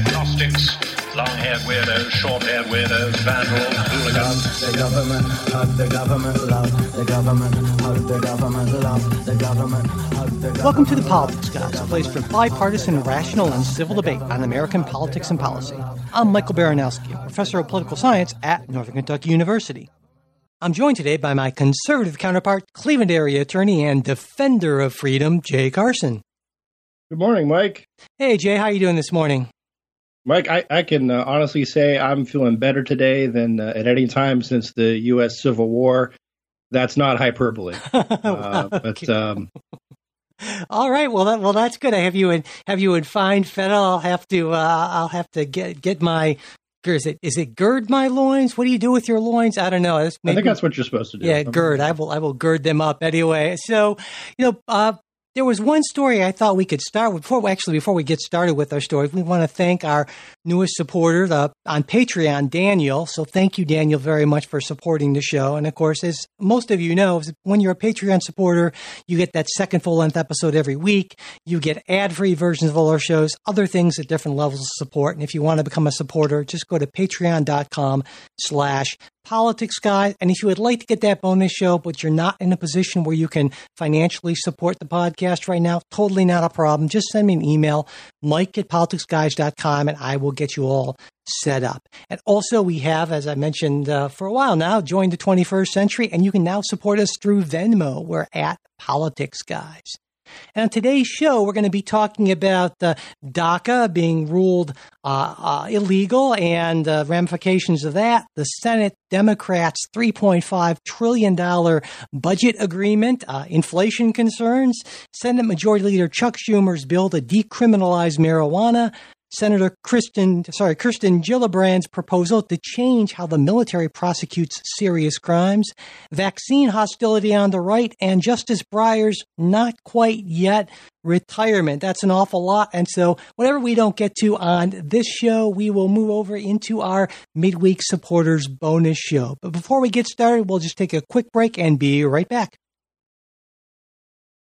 agnostics, long-haired weirdos, short-haired weirdos, vandals, hooligans. The government, hug the government, love the government, hug the government, love the government, hug the government. Welcome to the Politics Guys, a place for bipartisan, rational, and civil debate on American politics and policy. I'm Michael Baranowski, professor of political science at Northern Kentucky University. I'm joined today by my conservative counterpart, Cleveland area attorney and defender of freedom, Jay Carson. Good morning, Mike. Hey, Jay, how you doing this morning? Mike, I, I can uh, honestly say I'm feeling better today than uh, at any time since the U.S. Civil War. That's not hyperbole. Uh, but um, All right, well, that, well, that's good. I have you in have you in fine fettle. I'll have to uh, I'll have to get get my is it is it gird my loins? What do you do with your loins? I don't know. That's I think that's what you're supposed to do. Yeah, gird. I will. I will gird them up anyway. So, you know, uh, there was one story I thought we could start with. Before actually, before we get started with our story, we want to thank our newest supporter on Patreon, Daniel. So thank you, Daniel, very much for supporting the show. And of course, as most of you know, when you're a Patreon supporter, you get that second full length episode every week. You get ad free versions of all our shows, other things at different levels of support. And if you want to become a supporter, just go to patreon.com slash politics guy. And if you would like to get that bonus show, but you're not in a position where you can financially support the podcast right now, totally not a problem. Just send me an email, mike at politicsguys.com, and I will get you all set up. And also, we have, as I mentioned uh, for a while now, joined the 21st century, and you can now support us through Venmo. We're at Politics Guys. And on today's show, we're going to be talking about uh, DACA being ruled uh, uh, illegal and uh, ramifications of that, the Senate Democrats' $3.5 trillion budget agreement, uh, inflation concerns, Senate Majority Leader Chuck Schumer's bill to decriminalize marijuana, Senator Kristen, sorry, Kirsten Gillibrand's proposal to change how the military prosecutes serious crimes, vaccine hostility on the right, and Justice Breyer's not quite yet retirement. That's an awful lot. And so whatever we don't get to on this show, we will move over into our midweek supporters bonus show. But before we get started, we'll just take a quick break and be right back.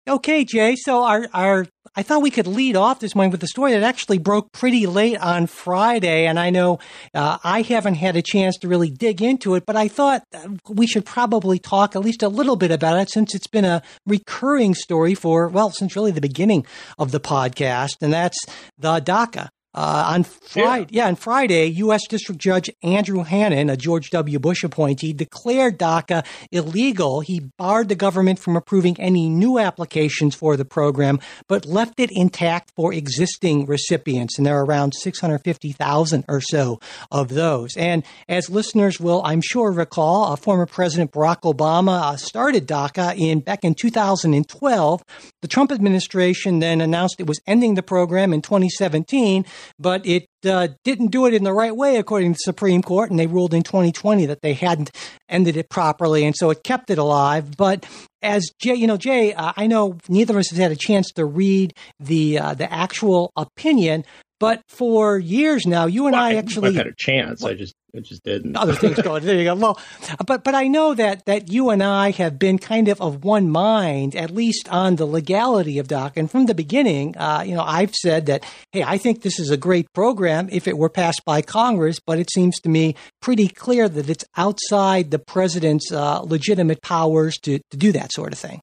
Okay, Jay. So our our I thought we could lead off this morning with a story that actually broke pretty late on Friday, and I know uh, I haven't had a chance to really dig into it, but I thought we should probably talk at least a little bit about it since it's been a recurring story for well since really the beginning of the podcast, and that's the DACA. Uh, on Friday, yeah. yeah, on Friday, U.S. District Judge Andrew Hanen, a George W. Bush appointee, declared DACA illegal. He barred the government from approving any new applications for the program, but left it intact for existing recipients, and there are around 650,000 or so of those. And as listeners will, I'm sure, recall, uh, former President Barack Obama uh, started DACA in back in 2012. The Trump administration then announced it was ending the program in 2017 but it uh, didn't do it in the right way, according to the Supreme Court, and they ruled in 2020 that they hadn't ended it properly, and so it kept it alive. But as Jay, you know, Jay, uh, I know neither of us has had a chance to read the uh, the actual opinion, but for years now, you and well, I actually I've had a chance. I just I just didn't. Other things going. There you go. Well, but but I know that that you and I have been kind of of one mind, at least on the legality of DACA. And from the beginning, uh, you know, I've said that hey, I think this is a great program if it were passed by Congress. But it seems to me pretty clear that it's outside the president's uh, legitimate powers to to do that sort of thing.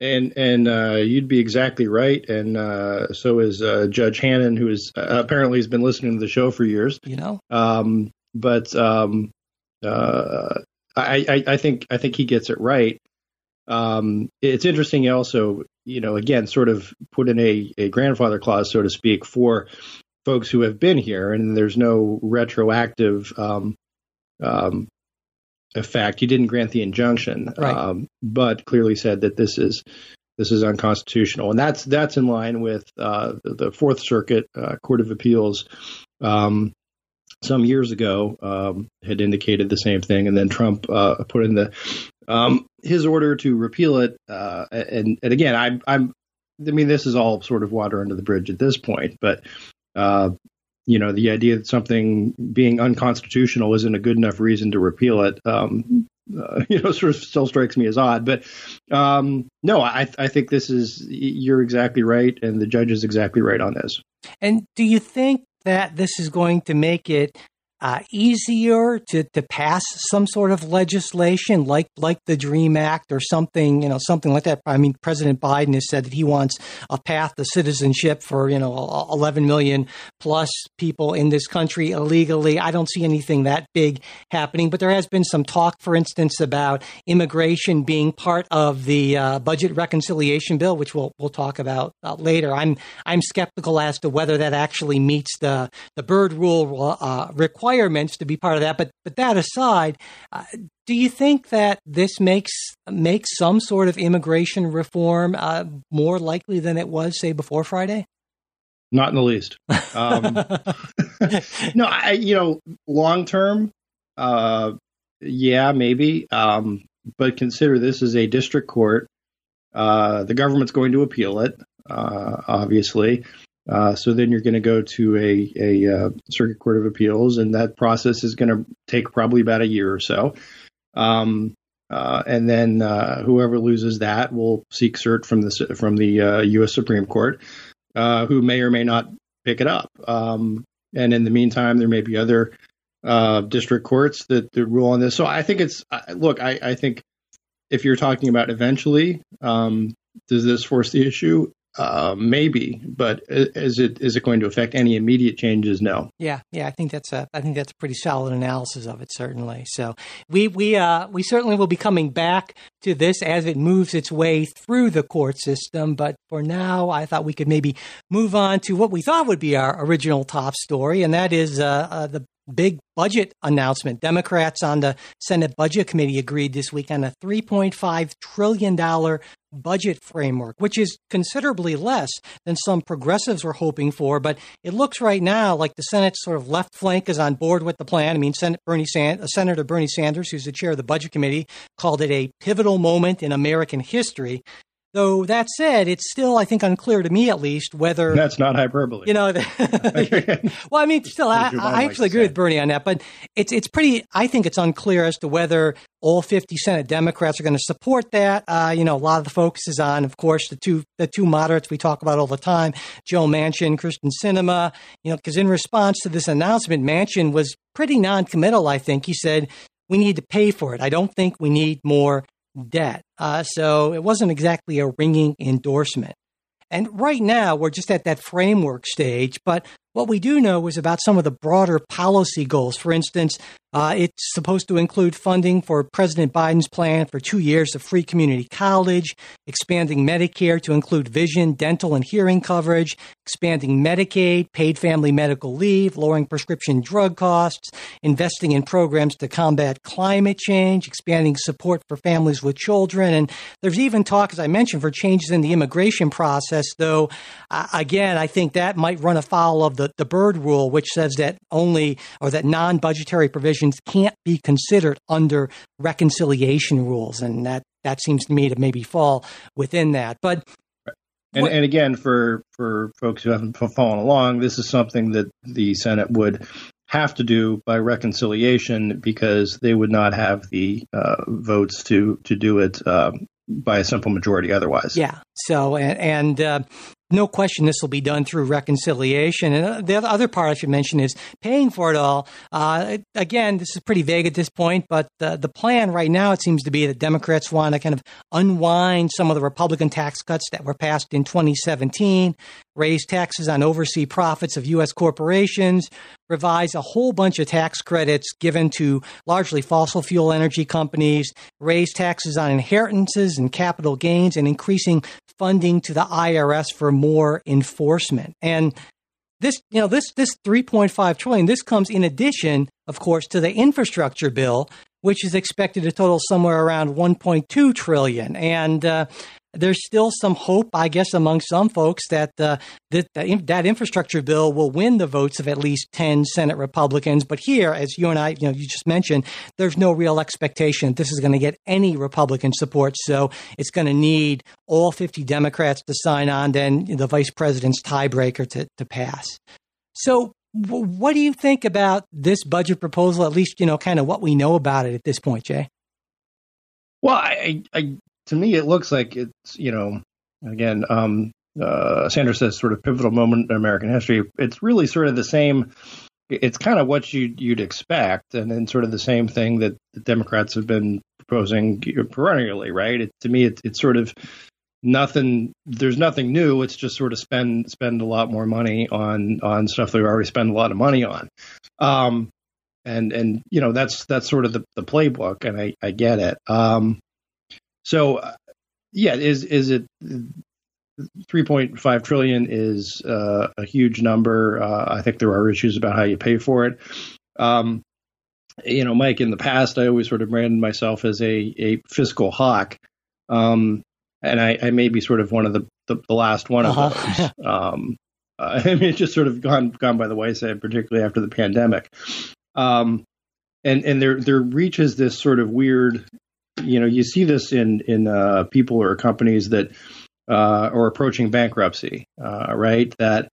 And and uh, you'd be exactly right, and uh, so is uh, Judge Hanen, who is uh, apparently has been listening to the show for years. You know, um, but um, uh, I, I, I think I think he gets it right. Um, it's interesting, also, you know, again, sort of put in a, a grandfather clause, so to speak, for folks who have been here, and there's no retroactive um, um, effect. He didn't grant the injunction, right. um, but clearly said that this is this is unconstitutional, and that's that's in line with uh, the, the, Fourth Circuit uh, Court of Appeals. Um, some years ago, um, had indicated the same thing, and then Trump uh, put in the um, his order to repeal it. Uh, and, and again, I, I'm, I mean, this is all sort of water under the bridge at this point, but uh, you know, the idea that something being unconstitutional isn't a good enough reason to repeal it, um, uh, you know, sort of still strikes me as odd. But um, no, I, I think this is you're exactly right, and the judge is exactly right on this. And do you think that this is going to make it uh, easier to, to pass some sort of legislation like like the Dream Act or something, you know, something like that. I mean, President Biden has said that he wants a path to citizenship for you know 11 million plus people in this country illegally. I don't see anything that big happening, but there has been some talk, for instance, about immigration being part of the uh, budget reconciliation bill, which we'll we'll talk about uh, later. I'm I'm skeptical as to whether that actually meets the the Byrd rule uh, requirement requirements to be part of that. But but that aside, uh, do you think that this makes makes some sort of immigration reform uh, more likely than it was, say, before Friday? Not in the least. Um, no, I you know long term, uh, yeah, maybe. Um, but consider this is a district court. Uh, the government's going to appeal it, uh, obviously. Uh, so then you're going to go to a, a uh, circuit court of appeals, and that process is going to take probably about a year or so. Um, uh, and then uh, whoever loses that will seek cert from the from the U.S. Uh, Supreme Court, uh, who may or may not pick it up. Um, and in the meantime, there may be other district courts that, that, rule on this. So I think it's look. I, I think if you're talking about eventually, um, does this force the issue? Uh, maybe, but is it is it going to affect any immediate changes? No. Yeah, yeah, I think that's a I think that's a pretty solid analysis of it, certainly. So we we uh we certainly will be coming back to this as it moves its way through the court system. But for now, I thought we could maybe move on to what we thought would be our original top story, and that is uh, uh the big budget announcement. Democrats on the Senate Budget Committee agreed this week on a $3.5 trillion budget framework, which is considerably less than some progressives were hoping for. But it looks right now like the Senate's sort of left flank is on board with the plan. I mean, Senate Bernie Sand- uh, Senator Bernie Sanders, who's the chair of the Budget Committee, called it a pivotal moment in American history. Though that said, it's still, I think, unclear to me at least whether that's not hyperbole. You know, the, well, I mean, still, I, I actually agree with Bernie on that, but it's it's pretty. I think it's unclear as to whether all 50 Senate Democrats are going to support that. Uh, you know, a lot of the focus is on, of course, the two the two moderates we talk about all the time, Joe Manchin, Kyrsten Sinema. You know, because in response to this announcement, Manchin was pretty non-committal. I think he said we need to pay for it. I don't think we need more debt. Uh, so it wasn't exactly a ringing endorsement. And right now, we're just at that framework stage. But what we do know is about some of the broader policy goals. For instance, uh, it's supposed to include funding for President Biden's plan for two years of free community college, expanding Medicare to include vision, dental, and hearing coverage, expanding Medicaid, paid family medical leave, lowering prescription drug costs, investing in programs to combat climate change, expanding support for families with children. And there's even talk, as I mentioned, for changes in the immigration process, though, uh, again, I think that might run afoul of the, the Byrd rule, which says that only or that non budgetary provisions can't be considered under reconciliation rules, and that that seems to me to maybe fall within that. But and, and again, for for folks who haven't followed along, this is something that the Senate would have to do by reconciliation because they would not have the uh, votes to to do it uh, by a simple majority otherwise. Yeah. So and, and uh, no question this will be done through reconciliation. And uh, the other part I should mention is paying for it all. Uh, again, this is pretty vague at this point, but the, the plan right now, it seems to be that Democrats want to kind of unwind some of the Republican tax cuts that were passed in 2017, raise taxes on overseas profits of U.S. corporations, revise a whole bunch of tax credits given to largely fossil fuel energy companies, raise taxes on inheritances and capital gains, and increasing funding to the IRS for more enforcement. And this, you know, this this 3.5 trillion. This comes in addition, of course, to the infrastructure bill, which is expected to total somewhere around 1.2 trillion. And uh, there's still some hope, I guess, among some folks that uh, that that infrastructure bill will win the votes of at least ten Senate Republicans. But here, as you and I, you know, you just mentioned, there's no real expectation this is going to get any Republican support. So it's going to need all 50 Democrats to sign on, then the vice president's tiebreaker to to pass. So. what do you think about this budget proposal? At least, you know, kind of what we know about it at this point, Jay. Well, I, I to me, it looks like it's you know, again, um, uh, Sanders says sort of pivotal moment in American history. It's really sort of the same. It's kind of what you, you'd expect, and then sort of the same thing that the Democrats have been proposing perennially, right? It, to me, it, it's sort of nothing. There's nothing new. It's just sort of spend spend a lot more money on on stuff they already spend a lot of money on. Um, and and you know that's that's sort of the, the playbook, and I, I get it. Um, so uh, yeah, is is it 3.5 trillion is uh, a huge number. Uh, I think there are issues about how you pay for it. Um, you know, Mike, in the past, I always sort of branded myself as a, a fiscal hawk. Um, and I, I, may be sort of one of the, the, the last one of uh-huh. those. um, I mean, it's just sort of gone gone by the wayside, particularly after the pandemic. Um, and and there there reaches this sort of weird, you know, you see this in in uh, people or companies that uh, or approaching bankruptcy, uh, right? That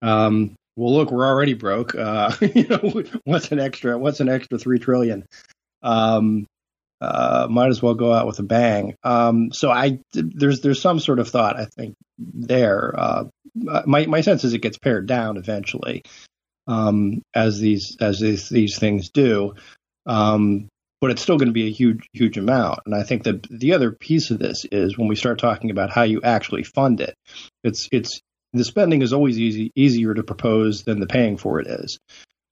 um, well, look, we're already broke. Uh, you know, what's an extra? What's an extra three trillion? Um, uh, might as well go out with a bang. Um, so I there's there's some sort of thought I think there. Uh, my my sense is it gets pared down eventually um, as these as these, these things do. Um, but it's still going to be a huge, huge amount. And I think that the other piece of this is when we start talking about how you actually fund it. It's it's the spending is always easy easier to propose than the paying for it is.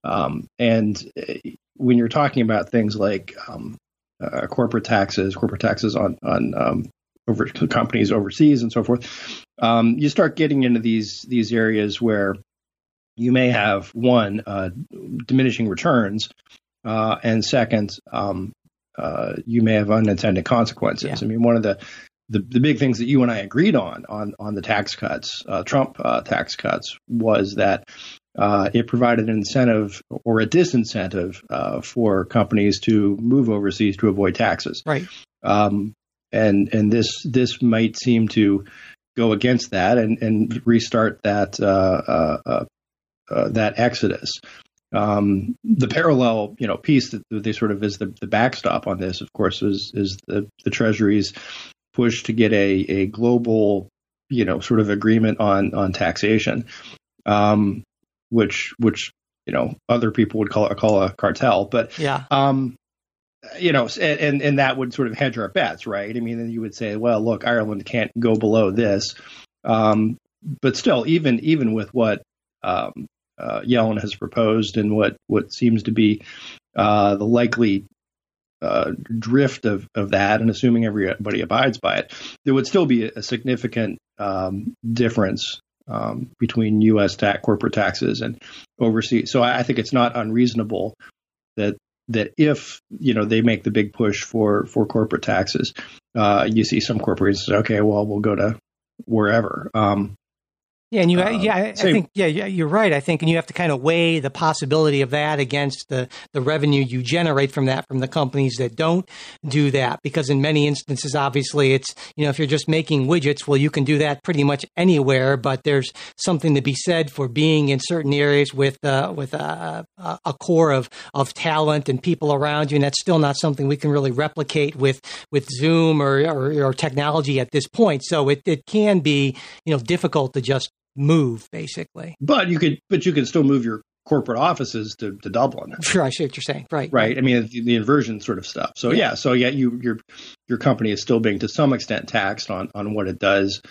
Um, and uh, when you're talking about things like um, uh, corporate taxes, corporate taxes on on um, over companies overseas and so forth, um, you start getting into these these areas where you may have one uh, diminishing returns uh, and second, um, uh, you may have unintended consequences. Yeah. I mean, one of the, the, the big things that you and I agreed on on on the tax cuts, uh, Trump uh, tax cuts, was that uh, it provided an incentive or a disincentive uh, for companies to move overseas to avoid taxes. Right. Um, and and this this might seem to go against that and and restart that that exodus. Um, the parallel, you know, piece that they sort of is the, the backstop on this, of course, is is the, the Treasury's push to get a, a global, you know, sort of agreement on on taxation, um, which which you know other people would call it call a cartel, but yeah. Um, you know, and and that would sort of hedge our bets, right? I mean, then you would say, well, look, Ireland can't go below this, um, but still, even even with what um, uh, Yellen has proposed and what what seems to be uh, the likely uh, drift of, of that, and assuming everybody abides by it, there would still be a significant um, difference um, between U.S. tax corporate taxes and overseas. So I, I, think it's not unreasonable that that if you know they make the big push for for corporate taxes, uh, you see some corporations say, okay, well we'll go to wherever. Um, yeah, and you, uh, yeah, I, I, think, yeah, you're right. I think, and you have to kind of weigh the possibility of that against the the revenue you generate from that from the companies that don't do that, because in many instances, obviously, it's you know if you're just making widgets, well, you can do that pretty much anywhere, but there's something to be said for being in certain areas with uh, with a, a core of of talent and people around you, and that's still not something we can really replicate with with Zoom or or, or technology at this point. So it it can be you know difficult to just move basically. But you could, but you could still move your corporate offices to, to Dublin. Sure, I see what you're saying. Right, right. I mean, the, the inversion sort of stuff. So yeah. yeah, so yeah, you your your company is still being to some extent taxed on on what it does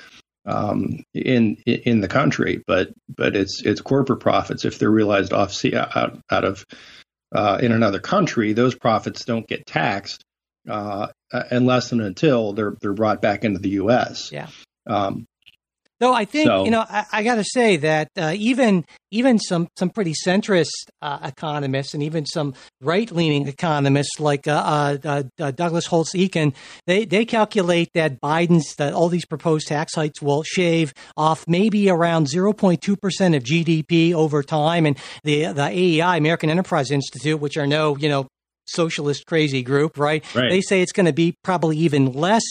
um, in in the country, but but it's it's corporate profits if they're realized off sea out out of uh, in another country, those profits don't get taxed uh, unless and until they're they're brought back into the U.S. Yeah. Um, Though I think so, you know, I, I got to say that uh, even even some some pretty centrist uh, economists and even some right leaning economists like uh, uh, uh, uh Douglas Holtz Eakin, they they calculate that Biden's that all these proposed tax hikes will shave off maybe around 0.2 percent of GDP over time, and the the AEI American Enterprise Institute, which are no you know socialist crazy group, right? Right. They say it's going to be probably even less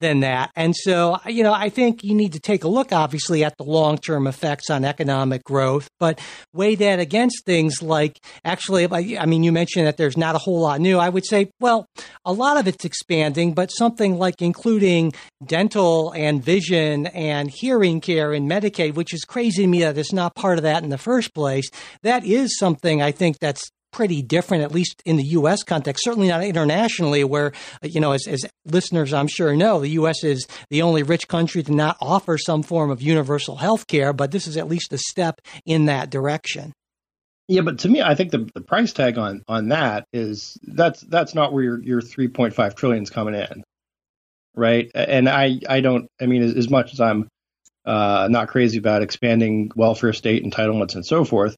than that. And so, you know, I think you need to take a look, obviously, at the long term effects on economic growth, but weigh that against things like actually, I mean, you mentioned that there's not a whole lot new. I would say, well, a lot of it's expanding, but something like including dental and vision and hearing care in Medicaid, which is crazy to me that it's not part of that in the first place, that is something I think that's pretty different, at least in the U.S. context. Certainly not internationally, where you know, as, as listeners, I'm sure know, the U.S. is the only rich country to not offer some form of universal health care. But this is at least a step in that direction. Yeah, but to me, I think the, the price tag on on that is that's that's not where your your 3.5 trillion is coming in, right? And I I don't I mean as, as much as I'm uh, not crazy about expanding welfare state entitlements and so forth,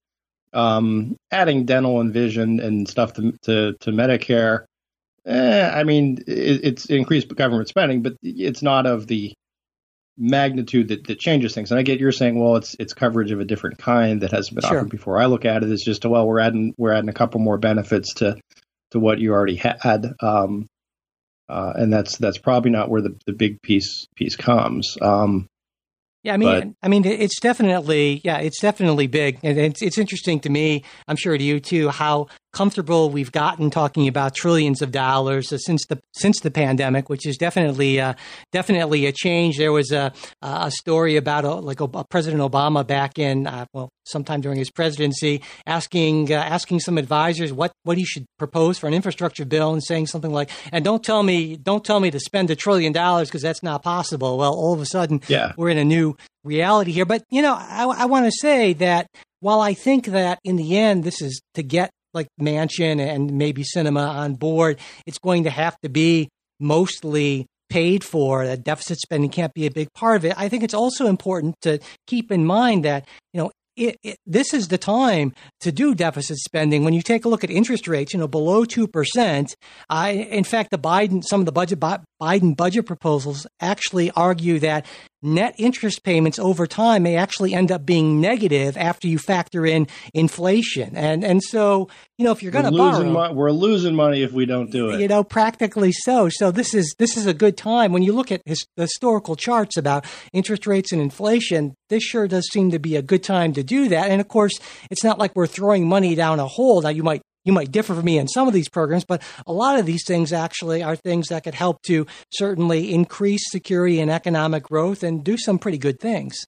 um, adding dental and vision and stuff to to, to Medicare. Eh, I mean, it, it's increased government spending, but it's not of the magnitude that, that changes things. And I get you're saying, well, it's it's coverage of a different kind that hasn't been sure. offered before. I look at it as just, well, we're adding we're adding a couple more benefits to to what you already had, um, uh, and that's that's probably not where the, the big piece piece comes. Um, yeah, I mean, but, I mean, it's definitely, yeah, it's definitely big, and it's it's interesting to me. I'm sure to you too how comfortable we've gotten talking about trillions of dollars since the since the pandemic, which is definitely uh, definitely a change. There was a a story about a, like a, President Obama back in uh, well sometime during his presidency asking uh, asking some advisors what what he should propose for an infrastructure bill and saying something like and don't tell me don't tell me to spend a trillion dollars because that's not possible. Well, all of a sudden yeah. we're in a new reality here. But you know, I, I want to say that while I think that in the end this is to get like Manchin and maybe Sinema on board, it's going to have to be mostly paid for. That deficit spending can't be a big part of it. I think it's also important to keep in mind that you know it, it, this is the time to do deficit spending. When you take a look at interest rates, you know, below two percent. I, in fact, the Biden, some of the budget Biden budget proposals actually argue that net interest payments over time may actually end up being negative after you factor in inflation. And and so, you know, if you're going to borrow, mo- we're losing money if we don't do it. You know, practically so. So this is this is a good time when you look at his, historical charts about interest rates and inflation. This sure does seem to be a good time to do that. And of course, it's not like we're throwing money down a hole. Now you might you might differ from me in some of these programs, but a lot of these things actually are things that could help to certainly increase security and economic growth and do some pretty good things.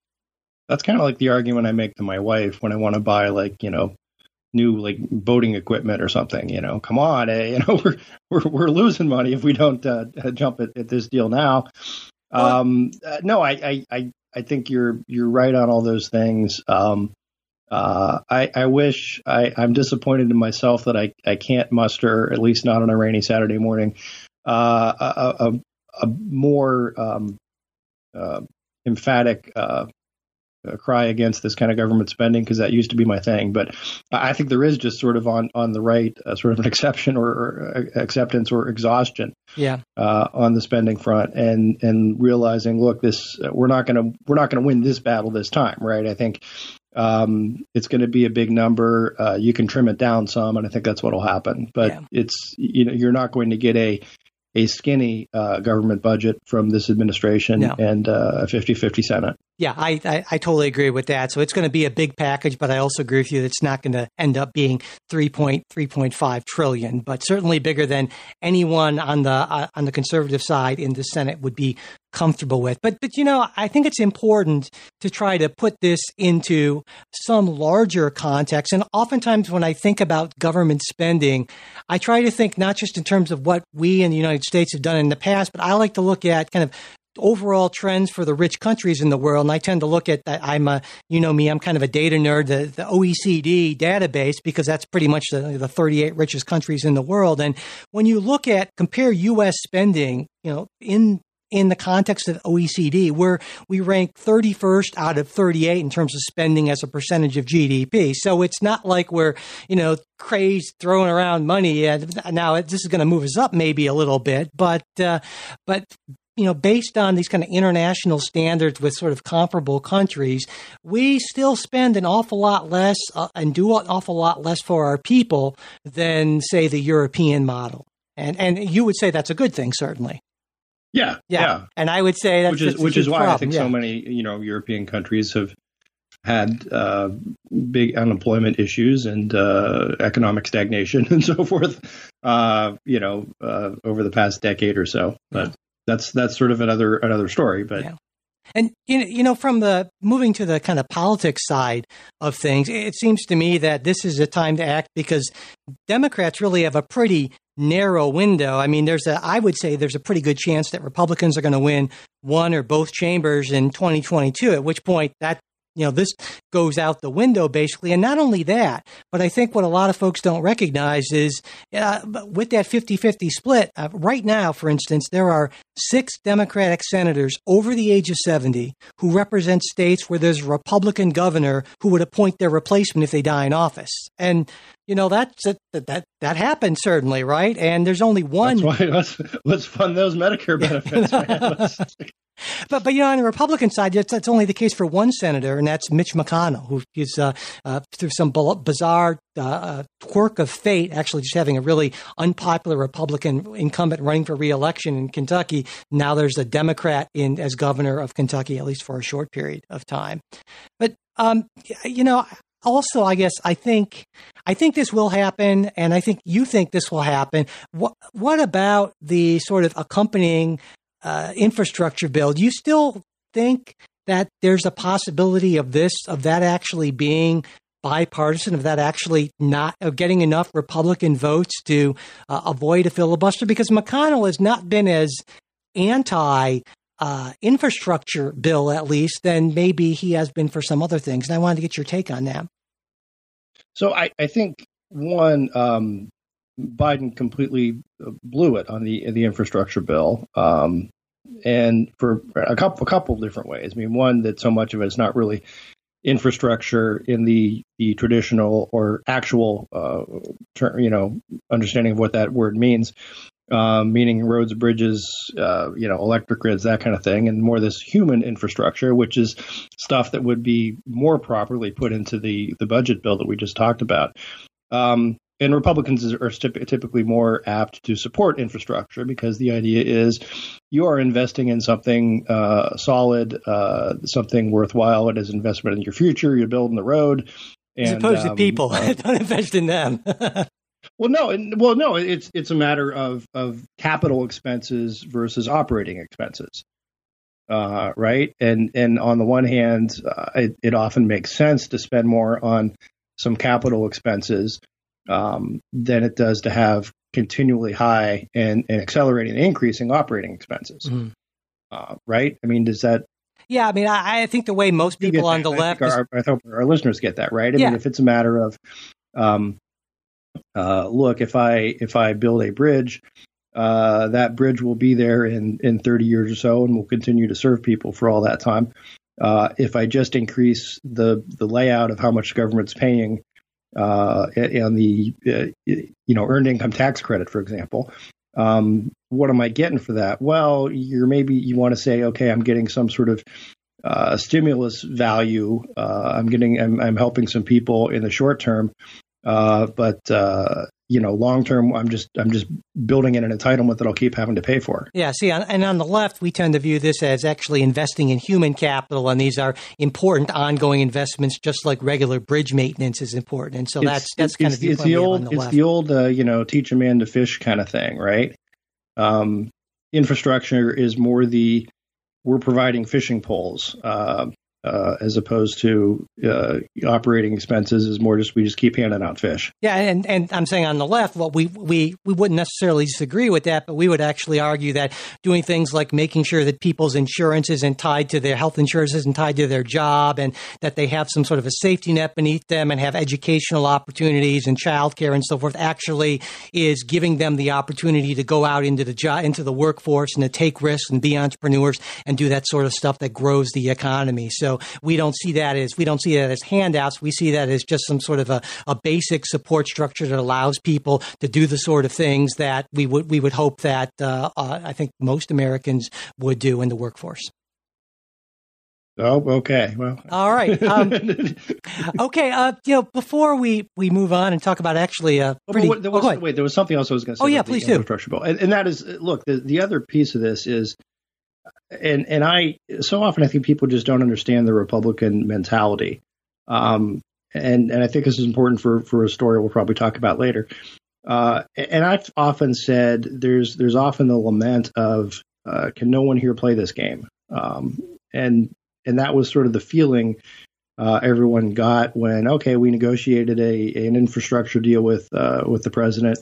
That's kind of like the argument I make to my wife when I want to buy like, you know, new like boating equipment or something, you know, come on, eh, you know, we're, we're, we're losing money if we don't uh, jump at, at, this deal now. Um, uh, no, I, I, I think you're, you're right on all those things. Um, uh, I, I, wish I, am disappointed in myself that I, I can't muster, at least not on a rainy Saturday morning, uh, a, a, a, more um, uh, emphatic uh, cry against this kind of government spending because that used to be my thing. But I think there is just sort of on on the right, uh, sort of an exception or, or acceptance or exhaustion, yeah, on the spending front, and and realizing, look, this we're not going to we're not going to win this battle this time, right? I think um, it's going to be a big number. Uh, you can trim it down some, and I think that's what will happen. But yeah. it's you know you're not going to get a a skinny uh, government budget from this administration no. and uh, a 50-50 Senate. Yeah, I, I, I, totally agree with that. So it's going to be a big package, but I also agree with you that it's not going to end up being 3.3.5 trillion, but certainly bigger than anyone on the uh, on the conservative side in the Senate would be comfortable with. But but you know, I think it's important to try to put this into some larger context. And oftentimes when I think about government spending, I try to think not just in terms of what we in the United States have done in the past, but I like to look at kind of overall trends for the rich countries in the world. And I tend to look at. I'm a, you know me, I'm kind of a data nerd, the, the OECD database, because that's pretty much the, the 38 richest countries in the world. And when you look at, compare U.S. spending, you know, in in the context of OECD, where we rank 31st out of 38 in terms of spending as a percentage of GDP. So it's not like we're, you know, crazed throwing around money. Now this is going to move us up maybe a little bit, but uh, but you know, based on these kind of international standards with sort of comparable countries, we still spend an awful lot less uh, and do an awful lot less for our people than, say, the European model. And and you would say that's a good thing, certainly. Yeah, Yeah, yeah. and I would say that's which is which is why I think yeah. so many you know European countries have had uh, big unemployment issues and uh, economic stagnation and so forth. Uh, you know, uh, over the past decade or so. But that's that's sort of another another story. But Yeah. And you know, from the moving to the kind of politics side of things, it seems to me that this is a time to act because Democrats really have a pretty narrow window. I mean, there's a, I would say there's a pretty good chance that Republicans are going to win one or both chambers in 2022. At which point that you know this goes out the window basically. And not only that but i think what a lot of folks don't recognize is uh, with that 50-50 split uh, right now for instance there are six democratic senators over the age of 70 who represent states where there's a republican governor who would appoint their replacement if they die in office. And you know that's that that that happens certainly right? And there's only one that's why let's let's fund those Medicare benefits. But but you know, on the Republican side, that's, that's only the case for one senator, and that's Mitch McConnell, who is uh, uh, through some bizarre uh, uh, quirk of fate, actually just having a really unpopular Republican incumbent running for reelection in Kentucky. Now there's a Democrat in as governor of Kentucky, at least for a short period of time. But um, you know. Also, I guess I think I think this will happen, and I think you think this will happen. What what about the sort of accompanying uh, infrastructure bill, do you still think that there's a possibility of this, of that actually being bipartisan, of that actually not of getting enough Republican votes to uh, avoid a filibuster? Because McConnell has not been as anti. Uh, infrastructure bill, at least, than maybe he has been for some other things. And I wanted to get your take on that. So I, I think one, um, Biden completely blew it on the the infrastructure bill, um, and for a couple a couple of different ways. I mean, one that so much of it is not really infrastructure in the the traditional or actual uh, ter- you know understanding of what that word means. Um, meaning roads, bridges, uh, you know, electric grids, that kind of thing, and more this human infrastructure, which is stuff that would be more properly put into the the budget bill that we just talked about. Um, and Republicans are typically more apt to support infrastructure because the idea is you are investing in something uh, solid, uh, something worthwhile. It is investment in your future. You're building the road. As And, opposed to um, people, uh, don't invest in them. well, no, and- well, no. It's it's a matter of of capital expenses versus operating expenses, uh, right? And and on the one hand, uh, it, it often makes sense to spend more on some capital expenses um, than it does to have continually high and, and accelerating and increasing operating expenses, Mhm. uh, right? I mean, does that yeah, I mean, I, I think the way most people on the? I left, think is- Our, I hope our listeners get that right. I Yeah. mean, if it's a matter of, um, uh, look, if I if I build a bridge, uh, that bridge will be there in in 30 years or so, and will continue to serve people for all that time. Uh, if I just increase the the layout of how much government's paying uh, and the uh, you know earned income tax credit, for example, um, what am I getting for that? Well, you're maybe you want to say, okay, I'm getting some sort of uh, stimulus value. Uh, I'm getting, I'm, I'm helping some people in the short term, uh, but uh, you know, long term, I'm just, I'm just building in an entitlement that I'll keep having to pay for. Yeah, see, on, and on the left, we tend to view this as actually investing in human capital, and these are important ongoing investments, just like regular bridge maintenance is important. And so that's that's kind it's, of the it's the old, the it's left. the old, uh, you know, teach a man to fish kind of thing, right? Um, infrastructure is more the we're providing fishing poles. Uh, uh, as opposed to uh, operating expenses is more just we just keep handing out fish. Yeah, and, and I'm saying on the left, well, we, we, we wouldn't necessarily disagree with that, but we would actually argue that doing things like making sure that people's insurance isn't tied to their health insurance isn't tied to their job and that they have some sort of a safety net beneath them and have educational opportunities and childcare and so forth actually is giving them the opportunity to go out into the job, into the workforce and to take risks and be entrepreneurs and do that sort of stuff that grows the economy. So So we don't see that as we don't see that as handouts. We see that as just some sort of a, a basic support structure that allows people to do the sort of things that we would we would hope that uh, uh, I think most Americans would do in the workforce. Oh, okay. Well, all right. Um, okay. Uh, you know, before we, we move on and talk about actually, uh, Oh, pretty, there was, oh, wait, there was something else I was going to say. Oh, yeah, please do. bill, and, and that is, look, the, the other piece of this is, and and I so often I think people just don't understand the Republican mentality, um, and and I think this is important for for a story we'll probably talk about later. Uh, and I've often said there's there's often the lament of uh, can no one here play this game, um, and and that was sort of the feeling uh, everyone got when okay we negotiated a an infrastructure deal with uh, with the president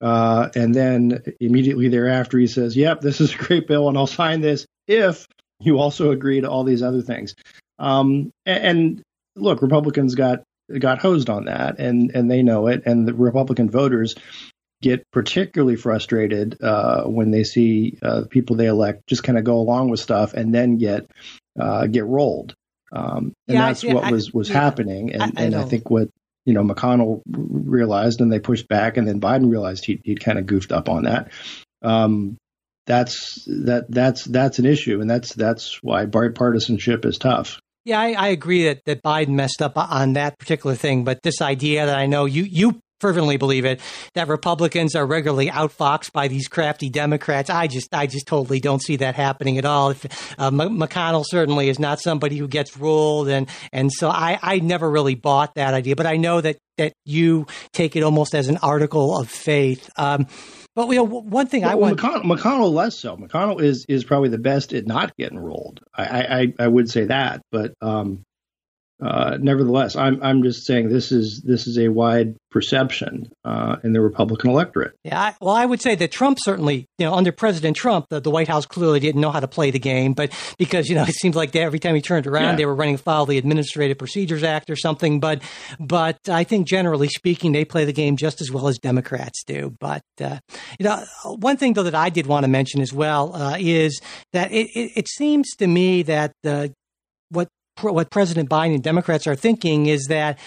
uh, and then immediately thereafter he says yep this is a great bill and I'll sign this if you also agree to all these other things um, and, and look Republicans got got hosed on that and and they know it and the Republican voters get particularly frustrated uh, when they see uh, people they elect just kind of go along with stuff and then get uh, get rolled. Um, and Yeah, that's what I- was was yeah, happening. And I and I think what you know McConnell realized, and they pushed back, and then Biden realized he he'd kind of goofed up on that. Um, that's that that's that's an issue, and that's that's why bipartisanship is tough. Yeah, I, I agree that, that Biden messed up on that particular thing, but this idea that I know you you fervently believe it that Republicans are regularly outfoxed by these crafty Democrats. I just I just totally don't see that happening at all. If, uh, M- McConnell certainly is not somebody who gets ruled, and and so I I never really bought that idea, but I know that that you take it almost as an article of faith. Um, but you know, one thing I want. McConnell, McConnell less so. McConnell is is probably the best at not getting rolled. I I, I would say that, but um, uh, nevertheless, I'm I'm just saying this is this is a wide perception uh, in the Republican electorate. Yeah, I, well, I would say that Trump certainly, you know, under President Trump, the, the White House clearly didn't know how to play the game, but because you know it seems like they, every time he turned around, Yeah. they were running foul of the Administrative Procedures Act or something. But, but I think generally speaking, they play the game just as well as Democrats do. But uh, you know, one thing though that I did want to mention as well uh, is that it, it, it seems to me that uh, what President Biden and Democrats are thinking is that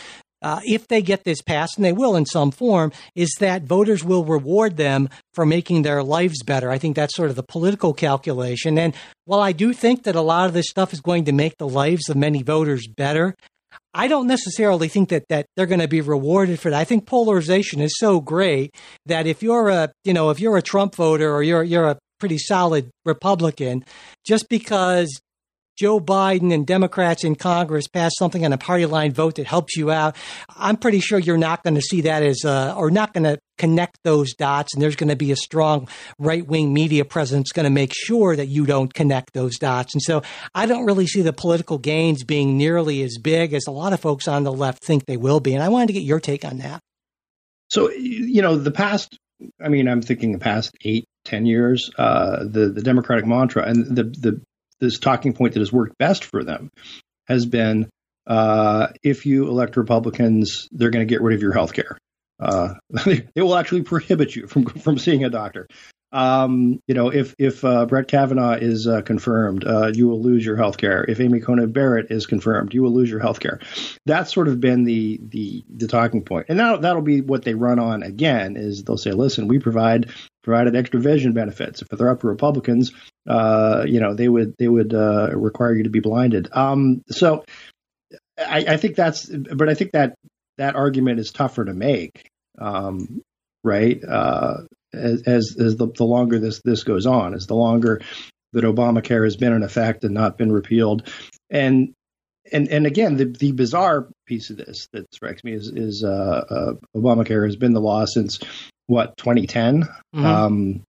uh, if they get this passed, and they will in some form, is that voters will reward them for making their lives better. I think that's sort of the political calculation. And while I do think that a lot of this stuff is going to make the lives of many voters better, I don't necessarily think that, that they're going to be rewarded for that. I think polarization is so great that if you're a you know if you're a Trump voter or you're you're a pretty solid Republican, just because Joe Biden and Democrats in Congress pass something on a party line vote that helps you out, I'm pretty sure you're not going to see that as, uh, or not going to connect those dots. And there's going to be a strong right wing media presence going to make sure that you don't connect those dots. And so I don't really see the political gains being nearly as big as a lot of folks on the left think they will be. And I wanted to get your take on that. So you know the past. I mean, I'm thinking the past eight, ten years. Uh, the the Democratic mantra and the the this talking point that has worked best for them has been uh, if you elect Republicans, they're going to get rid of your health care. Uh, they will actually prohibit you from from seeing a doctor. Um, you know, if if uh, Brett Kavanaugh is uh, confirmed, uh, you will lose your health care. If Amy Coney Barrett is confirmed, you will lose your health care. That's sort of been the the the talking point, and now that'll be what they run on again. Is they'll say, listen, we provide provided extra vision benefits. If they're up to Republicans, uh, you know, they would they would uh, require you to be blinded. Um, so I, I think that's, but I think that that argument is tougher to make, um, right? Uh, as as, as the, the longer this this goes on, as the longer that Obamacare has been in effect and not been repealed, and and and again, the the bizarre piece of this that strikes me is is uh, uh, Obamacare has been the law since what 2010. Mhm. Um,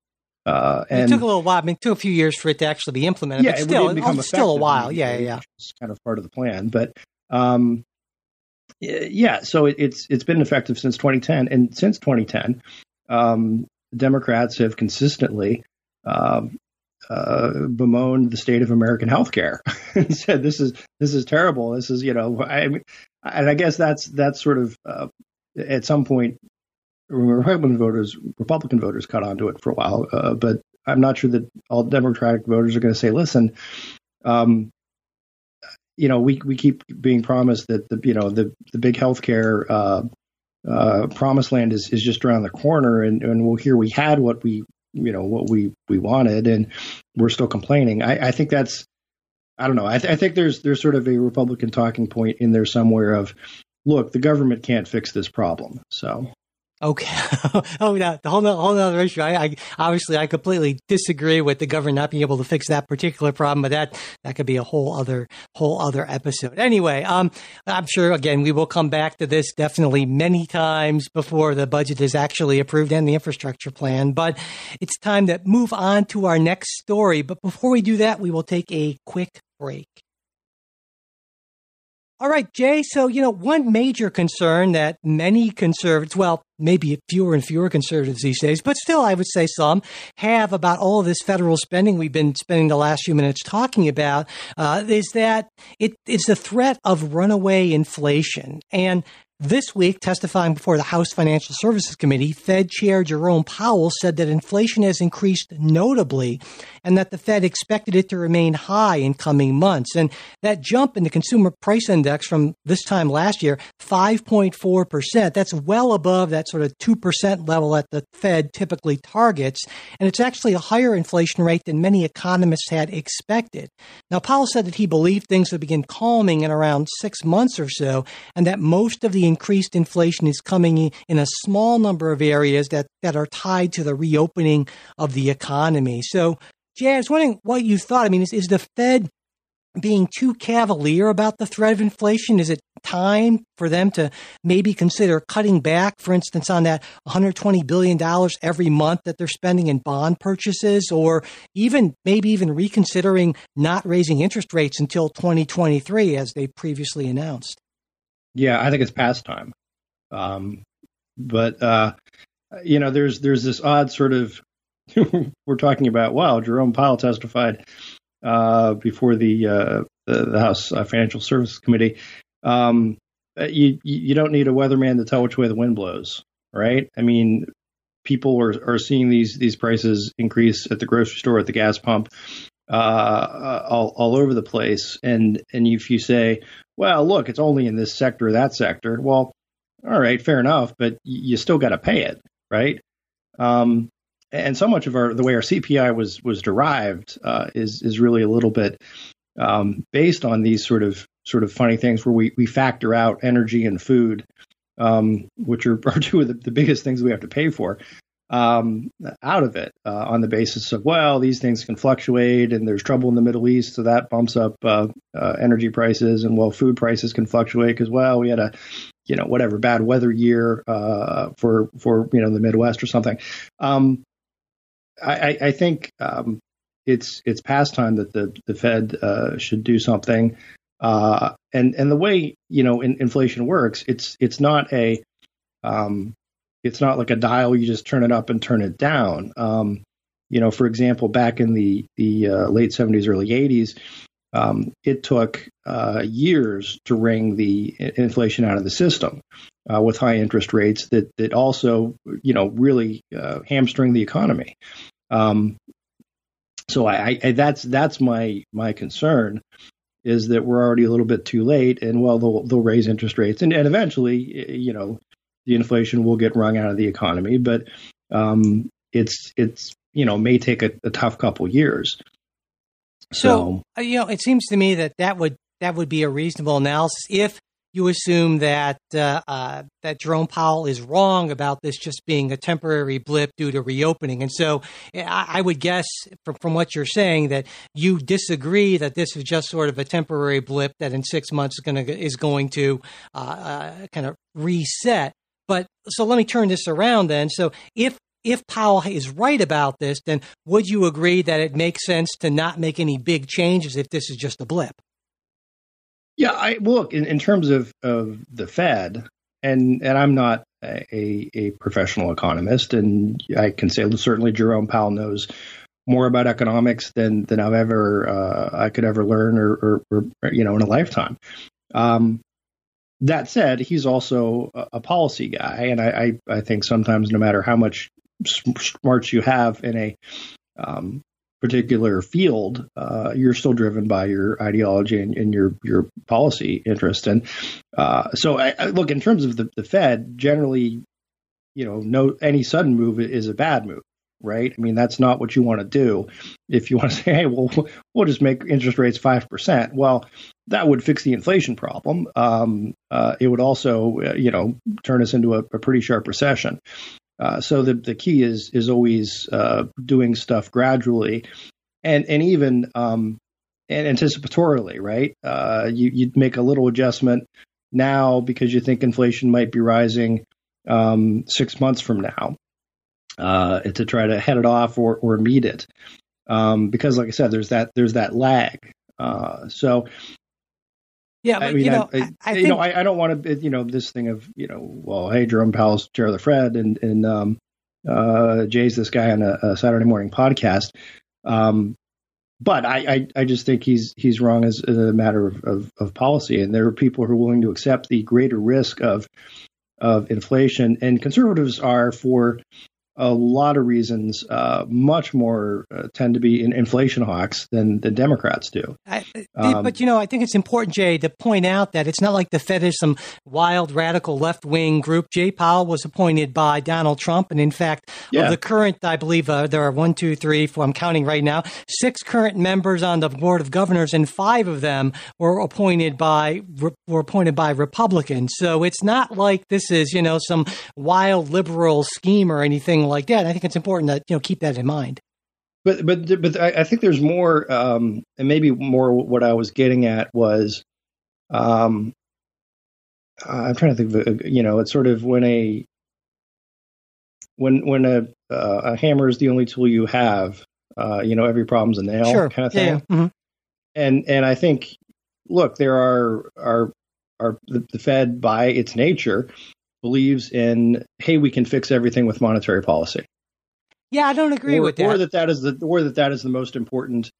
uh, it took a little while. I mean, it took a few years for it to actually be implemented, yeah, but it still, didn't become it's still a while. Yeah, yeah, is kind of part of the plan. But um, yeah, so it, it's it's been effective since 2010, and since 2010, um, Democrats have consistently um, uh, bemoaned the state of American healthcare and said this is this is terrible. This is you know, I and I guess that's that's sort of uh, at some point. Republican voters, Republican voters caught on to it for a while, uh, but I'm not sure that all Democratic voters are going to say, "Listen, um, you know, we we keep being promised that the you know the the big healthcare uh, uh, promised land is is just around the corner, and and well, here we had what we you know what we we wanted, and we're still complaining. I, I think that's I don't know. I, th- I think there's there's sort of a Republican talking point in there somewhere of, look, the government can't fix this problem, so Okay. oh, yeah. The whole, whole other issue. I, I, obviously I completely disagree with the government not being able to fix that particular problem, but that that could be a whole other whole other episode. Anyway, um, I'm sure again we will come back to this definitely many times before the budget is actually approved and the infrastructure plan. But it's time to move on to our next story. But before we do that, we will take a quick break. All right, Jay. So, you know, one major concern that many conservatives, well, maybe fewer and fewer conservatives these days, but still, I would say some have about all of this federal spending we've been spending the last few minutes talking about, uh, is that it is the threat of runaway inflation. And this week, testifying before the House Financial Services Committee, Fed Chair Jerome Powell said that inflation has increased notably and that the Fed expected it to remain high in coming months. And that jump in the consumer price index from this time last year, 5.4%, that's well above that sort of 2% level that the Fed typically targets. And it's actually a higher inflation rate than many economists had expected. Now, Powell said that he believed things would begin calming in around six months or so, and that most of the increased inflation is coming in a small number of areas that, that are tied to the reopening of the economy. So, Jay, I was wondering what you thought. I mean, is, is the Fed being too cavalier about the threat of inflation? Is it time for them to maybe consider cutting back, for instance, on that $120 billion every month that they're spending in bond purchases, or even maybe even reconsidering not raising interest rates until 2023, as they previously announced? Yeah, I think it's past time. Um, but uh, you know, there's there's this odd sort of we're talking about. Wow, Jerome Powell testified uh, before the, uh, the, the House Financial Services Committee. Um, uh, you you don't need a weatherman to tell which way the wind blows, right? I mean, people are are seeing these these prices increase at the grocery store, at the gas pump, uh, uh, all all over the place. And and if you say, well, look, it's only in this sector or that sector. Well, all right, fair enough, but you still got to pay it, right? Um, and so much of our the way our CPI was was derived uh, is is really a little bit um, based on these sort of sort of funny things where we we factor out energy and food, um, which are, are two of the, the biggest things we have to pay for um, out of it uh, on the basis of well these things can fluctuate and there's trouble in the Middle East so that bumps up uh, uh, energy prices and well food prices can fluctuate because well we had a you know whatever bad weather year uh, for for you know the Midwest or something. Um, I, I, think um, it's it's past time that the the Fed uh, should do something. Uh, and and the way you know in, inflation works, it's it's not a um, it's not like a dial you just turn it up and turn it down. Um, you know, for example, back in the the uh, late '70s, early '80s, um, it took uh, years to wring the inflation out of the system uh, with high interest rates that that also, you know, really uh, hamstring the economy. Um, so I, I, that's that's my my concern is that we're already a little bit too late, and well, they'll they'll raise interest rates, and, and eventually, you know, the inflation will get wrung out of the economy, but um, it's it's you know may take a, a tough couple years. So, so, uh, you know, it seems to me that that would that would be a reasonable analysis if you assume that uh, uh, that Jerome Powell is wrong about this just being a temporary blip due to reopening, and so I, I would guess from, from what you're saying that you disagree that this is just sort of a temporary blip that in six months is going to is going to uh, uh, kind of reset. But so let me turn this around then. So if if Powell is right about this, then would you agree that it makes sense to not make any big changes if this is just a blip? Yeah, I look in, in terms of, of the Fed, and and I'm not a, a professional economist, and I can say certainly Jerome Powell knows more about economics than than I've ever uh, I could ever learn or, or, or, you know in a lifetime. Um, that said, he's also a, policy guy, and I, I, I, think sometimes no matter how much smarts you have in a um, particular field, uh, you're still driven by your ideology and, and your your policy interest. And uh, so, I, I, look in terms of the, the Fed, generally, you know, no any sudden move is a bad move, right? I mean, that's not what you want to do. If you want to say, hey, well, we'll just make interest rates five percent, well, that would fix the inflation problem. Um, uh, it would also, uh, you know, turn us into a, a pretty sharp recession. Uh, so the the key is is always uh, doing stuff gradually, and and even um, and anticipatorily, right? Uh, you you make a little adjustment now because you think inflation might be rising um, six months from now uh, to try to head it off or or meet it, um, because like I said, there's that there's that lag. Uh, so yeah, I mean, you know, I, I, I you know, I, I, don't want to, you know, this thing of, you know, well, hey, Jerome Powell's chair of the Fed, and and um, uh, Jay's this guy on a, a Saturday morning podcast. Um, but I, I, I, just think he's he's wrong as, as a matter of, of, of, policy, and there are people who are willing to accept the greater risk of of inflation, and conservatives are for a lot of reasons, uh, much more uh, tend to be in inflation hawks than the Democrats do. I, um, but you know, I think it's important, Jay, to point out that it's not like the Fed is some wild, radical left wing group. Jay Powell was appointed by Donald Trump, and in fact, yeah. of the current, I believe uh, there are one, two, three, four. I'm counting right now, six current members on the board of governors, and five of them were appointed by were appointed by Republicans. So it's not like this is you know some wild liberal scheme or anything like that. I think it's important to you know keep that in mind. But but but I, I think there's more, um, and maybe more. What I was getting at was, um, I'm trying to think of you know, it's sort of when a when when a uh, a hammer is the only tool you have, uh, you know, every problem's a nail sure. kind of thing. Yeah, yeah. Mm-hmm. And and I think, look, there are are are the, the Fed by its nature believes in, hey, we can fix everything with monetary policy. Yeah, I don't agree or, with that. Or that that is the or that that is the most important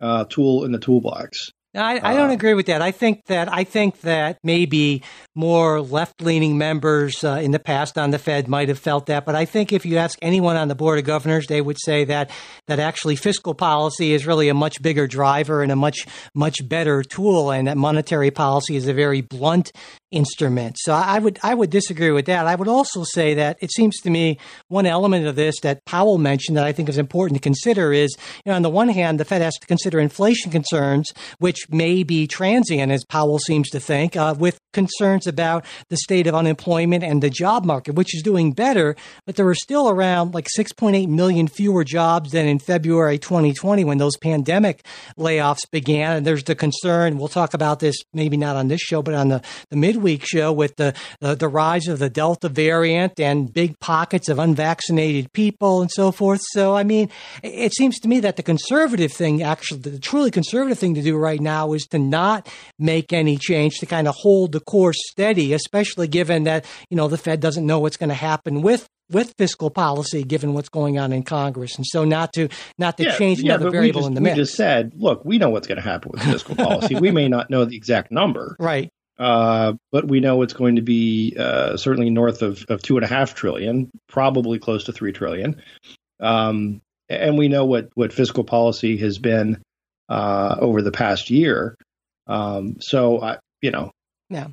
uh, tool in the toolbox. I, I don't uh, agree with that. I think that I think that maybe more left-leaning members uh, in the past on the Fed might have felt that, but I think if you ask anyone on the board of governors, they would say that that actually fiscal policy is really a much bigger driver and a much much better tool, and that monetary policy is a very blunt instrument. So I would I would disagree with that. I would also say that it seems to me one element of this that Powell mentioned that I think is important to consider is you know on the one hand the Fed has to consider inflation concerns which may be transient as Powell seems to think uh, with concerns about the state of unemployment and the job market which is doing better but there are still around like 6.8 million fewer jobs than in February 2020 when those pandemic layoffs began and there's the concern we'll talk about this maybe not on this show but on the the mid midweek show with the, the, the rise of the Delta variant and big pockets of unvaccinated people and so forth. So, I mean, it seems to me that the conservative thing, actually, the truly conservative thing to do right now is to not make any change, to kind of hold the course steady, especially given that, you know, the Fed doesn't know what's going to happen with with fiscal policy given what's going on in Congress, and so not to not to yeah, change yeah, another variable just, in the mix. We just said, look, we know what's going to happen with fiscal policy. we may not know the exact number, right? Uh, but we know it's going to be uh, certainly north of, of two and a half trillion, probably close to three trillion. Um, and we know what, what fiscal policy has been uh, over the past year. Um, so, I, you know, yeah.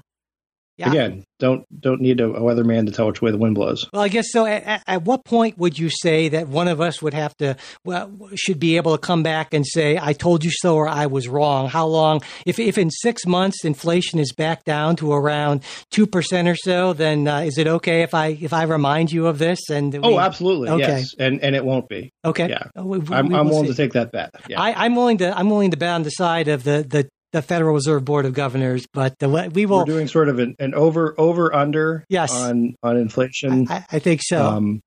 Yeah. Again, don't don't need a, weatherman to tell which way the wind blows. Well, I guess so. At, at, what point would you say that one of us would have to well should be able to come back and say I told you so or I was wrong? How long? If if in six months inflation is back down to around two percent or so, then uh, is it okay if I if I remind you of this? And we, oh, absolutely, okay. yes, and and it won't be. Okay, yeah, oh, we, I'm, I'm willing see. to take that bet. Yeah. I, I'm willing to I'm willing to bet on the side of the the the Federal Reserve Board of Governors, but the, we will. We're doing sort of an, an over over under. Yes. on on inflation. I, I think so. Um,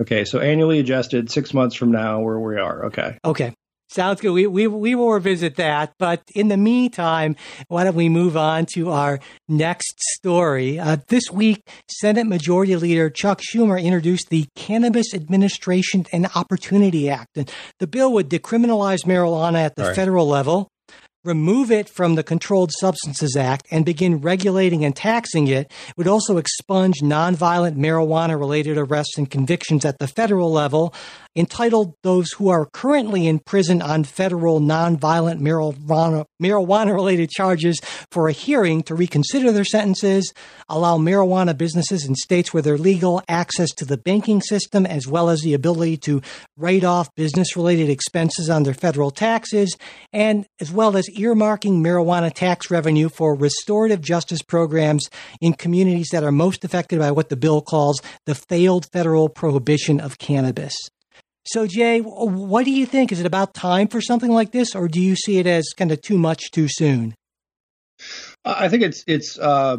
okay, so annually adjusted, six months from now, where we are. Okay. Okay. Sounds good. We, we, we will revisit that. But in the meantime, why don't we move on to our next story? Uh, this week, Senate Majority Leader Chuck Schumer introduced the Cannabis Administration and Opportunity Act. And the bill would decriminalize marijuana at the right. federal level remove it from the Controlled Substances Act and begin regulating and taxing it would also expunge nonviolent marijuana related arrests and convictions at the federal level entitled Those Who Are Currently in Prison on Federal Nonviolent Marijuana, marijuana Related Charges for a Hearing to Reconsider Their Sentences, allow marijuana businesses in states where they're legal access to the banking system, as well as the ability to write off business related expenses on their federal taxes, and as well as earmarking marijuana tax revenue for restorative justice programs in communities that are most affected by what the bill calls the failed federal prohibition of cannabis. So, Jay, what do you think? Is it about time for something like this, or do you see it as kind of too much too soon? I think it's it's uh,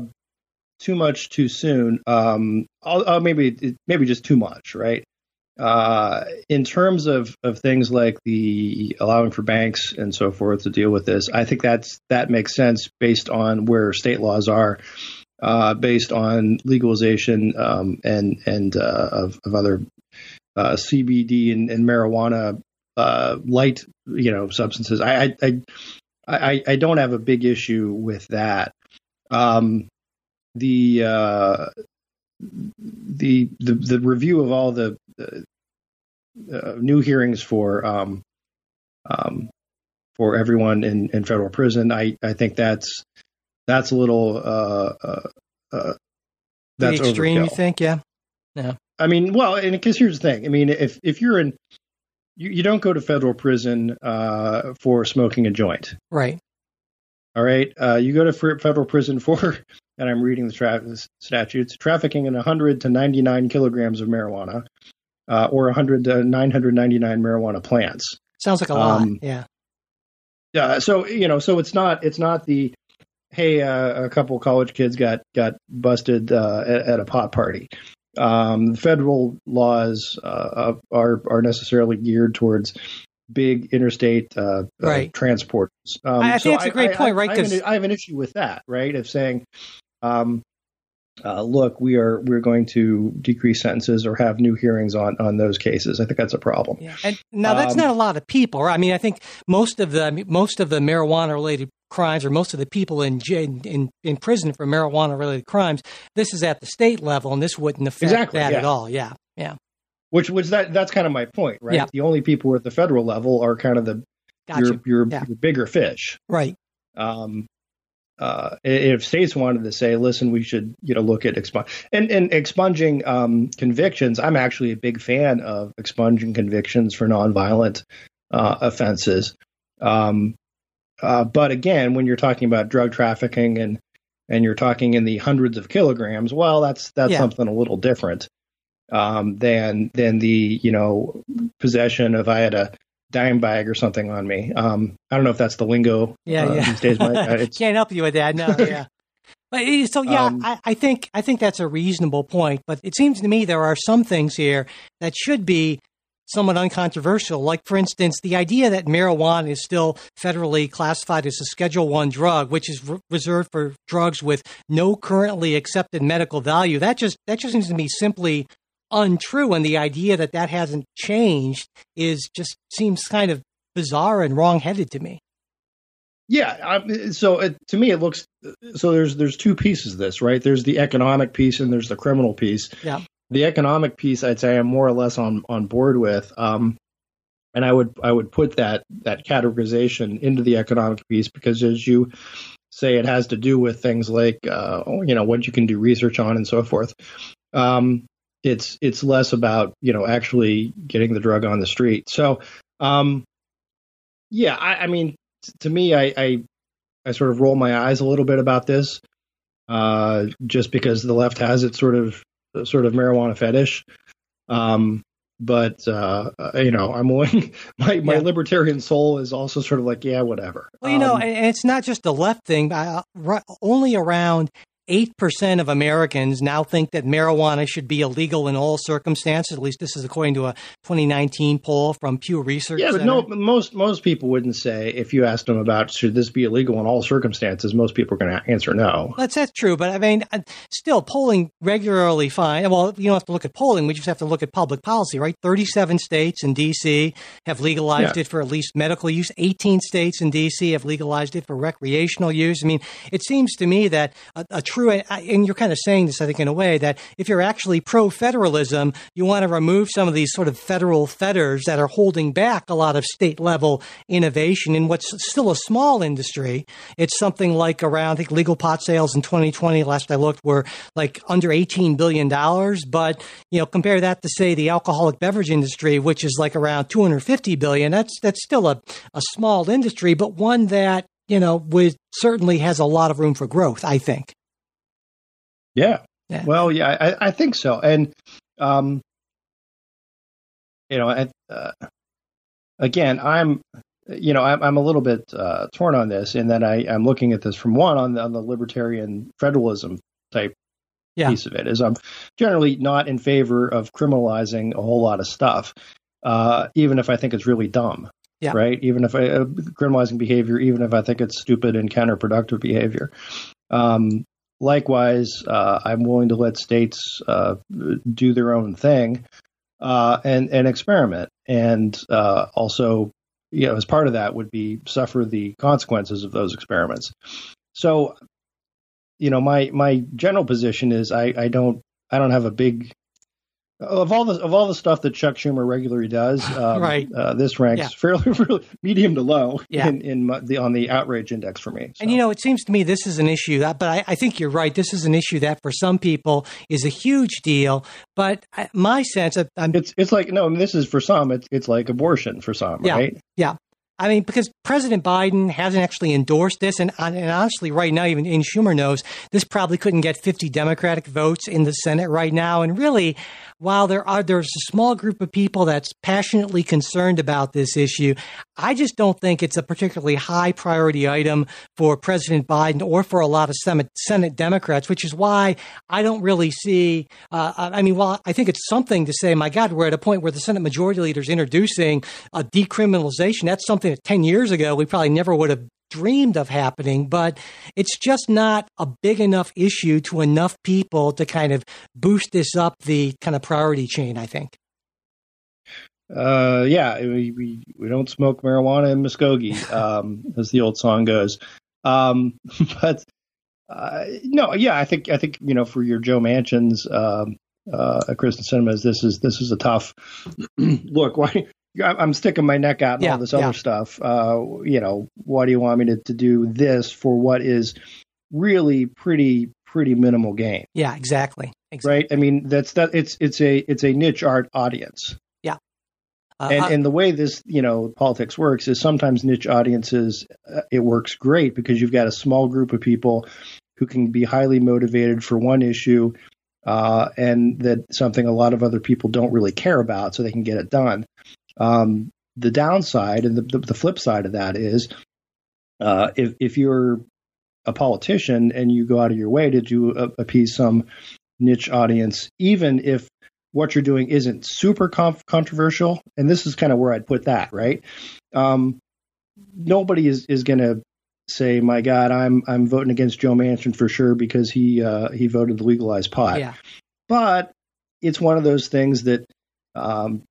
too much too soon. Um, uh, maybe maybe just too much, right? Uh, in terms of, of things like the allowing for banks and so forth to deal with this, I think that's that makes sense based on where state laws are, uh, based on legalization um, and and uh, of, of other uh, CBD and, and marijuana uh, light you know substances. I, I I I don't have a big issue with that. Um, the uh, the the the review of all the uh, new hearings for um, um, for everyone in, in federal prison. I, I think that's that's a little uh, uh, uh that's the extreme. Overkill. You think? Yeah. Yeah. I mean, well, and because here's the thing. I mean, if if you're in, you, you don't go to federal prison uh, for smoking a joint, right? All right. Uh, you go to federal prison for, and I'm reading the tra- statutes, trafficking in 100 to 99 kilograms of marijuana, uh, or 100 to 999 marijuana plants. Sounds like a lot. Um, yeah. Yeah. So you know, so it's not it's not the hey uh, a couple college kids got got busted uh, at, at, a pot party. Um, federal laws uh, are are necessarily geared towards big interstate uh, uh, right. Um, I think so that's a great I, point, I, right? I, I, have an issue with that, right? Of saying, um, uh, look, we are we're going to decrease sentences or have new hearings on on those cases. I think that's a problem. Yeah. And now that's um, not a lot of people. I mean, I think most of the most of the marijuana related crimes or most of the people in in in prison for marijuana related crimes, this is at the state level, and this wouldn't affect exactly, that yeah. at all. Yeah, yeah. Which which that that's kind of my point, right? Yeah. The only people at the federal level are kind of the gotcha. your your, yeah. your bigger fish, right? Um, uh, if states wanted to say, listen, we should, you know, look at expunge and, and expunging um, convictions. I'm actually a big fan of expunging convictions for nonviolent uh, offenses. Um, uh, but again, when you're talking about drug trafficking and and you're talking in the hundreds of kilograms, well, that's that's yeah. something a little different um, than than the you know possession of I had a dime bag or something on me. Um, I don't know if that's the lingo. Yeah, uh, yeah. These days, Mike. Can't help you with that. No, yeah. But, eh, so yeah, um, I, I, think I think that's a reasonable point. But it seems to me there are some things here that should be somewhat uncontroversial. Like for instance, the idea that marijuana is still federally classified as a Schedule One drug, which is re- reserved for drugs with no currently accepted medical value. That just that just seems to me simply untrue. And the idea that that hasn't changed is just seems kind of bizarre and wrongheaded to me. Yeah, I, so it, to me it looks so. There's there's two pieces of this, right? There's the economic piece and there's the criminal piece. Yeah. The economic piece, I'd say, I'm more or less on on board with. Um, and I would I would put that that categorization into the economic piece because, as you say, it has to do with things like uh, you know what you can do research on and so forth. Um, it's it's less about you know actually getting the drug on the street. So, um, yeah, I, I mean, t- to me, I, I, I sort of roll my eyes a little bit about this, uh, just because the left has its sort of sort of marijuana fetish. Um, but uh, you know, I'm willing. My my yeah. libertarian soul is also sort of like, yeah, whatever. Well, you um, know, and it's not just the left thing. Uh, only around 8% of Americans now think that marijuana should be illegal in all circumstances. At least this is according to a 2019 poll from Pew Research. Yeah, but no, most most people wouldn't say if you asked them about should this be illegal in all circumstances. Most people are going to answer no. That's that's true, but I mean, uh, still polling regularly fine. Well, you don't have to look at polling; we just have to look at public policy, right? 37 states in D.C. have legalized yeah. it for at least medical use. 18 states in D.C. have legalized it for recreational use. I mean, it seems to me that a, a true true, and you're kind of saying this, I think, in a way that if you're actually pro federalism, you want to remove some of these sort of federal fetters that are holding back a lot of state level innovation in what's still a small industry. It's something like around, I think, legal pot sales in 2020, last I looked, were like under $18 billion. But, you know, compare that to, say, the alcoholic beverage industry, which is like around 250 billion. That's, that's still a, a small industry, but one that you know, with certainly has a lot of room for growth. I think. Yeah. yeah. Well, yeah, I, I, think so, and um, you know, I, uh, again, I'm, you know, I'm, I'm a little bit uh, torn on this, in that I, I'm looking at this from one on the, on the libertarian federalism type yeah. piece of it is I'm generally not in favor of criminalizing a whole lot of stuff, uh, even if I think it's really dumb. Yeah. Right. Even if I uh, criminalizing behavior, even if I think it's stupid and counterproductive behavior. Um, likewise, uh, I'm willing to let states uh, do their own thing uh, and and experiment, and uh, also, you know, as part of that would be suffer the consequences of those experiments. So, you know, my my general position is I, I don't I don't have a big of all the of all the stuff that Chuck Schumer regularly does, um, right? Uh, this ranks yeah. fairly, really medium to low yeah. in, in the on the outrage index for me. So. And you know, it seems to me this is an issue that, but I, I, think you're right. This is an issue that for some people is a huge deal. But my sense, of, I'm, it's it's like no, I mean, this is for some. It's it's like abortion for some, yeah, right? Yeah. I mean, because President Biden hasn't actually endorsed this, and, and honestly, right now, even in Schumer knows this probably couldn't get 50 Democratic votes in the Senate right now. And really, while there are there's a small group of people that's passionately concerned about this issue, I just don't think it's a particularly high priority item for President Biden or for a lot of Senate, Senate Democrats, which is why I don't really see. Uh, I mean, while I think it's something to say, my God, we're at a point where the Senate Majority Leader is introducing a decriminalization. That's something that 10 years ago we probably never would have dreamed of happening, but it's just not a big enough issue to enough people to kind of boost this up the kind of priority chain, I think. Uh, yeah, we, we, we don't smoke marijuana in Muskogee, um, as the old song goes. Um, but, uh, no, yeah, I think, I think, you know, for your Joe Manchins, um, uh, Kyrsten Sinemas, this is, this is a tough look. Why, I'm sticking my neck out and yeah, all this other yeah. stuff. Uh, you know, why do you want me to, to do this for what is really pretty pretty minimal gain? Yeah, exactly. exactly. Right. I mean, that's that. It's it's a it's a niche art audience. Yeah. Uh, and, uh, and the way this, you know, politics works is sometimes niche audiences, uh, it works great because you've got a small group of people who can be highly motivated for one issue uh, and that something a lot of other people don't really care about, so they can get it done. Um, the downside and the, the, the, flip side of that is uh, if, if you're a politician and you go out of your way to do appease some niche audience, even if what you're doing isn't super conf- controversial, and this is kind of where I'd put that, right? Um, nobody is, is going to say, "My God, I'm I'm voting against Joe Manchin for sure because he uh, he voted to legalize pot." Yeah. But it's one of those things that um,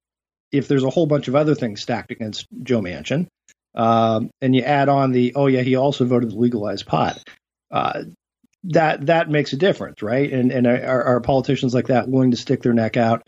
if there's a whole bunch of other things stacked against Joe Manchin, um, and you add on the oh yeah he also voted to legalize pot, uh, that that makes a difference, right? And and are, are, politicians like that willing to stick their neck out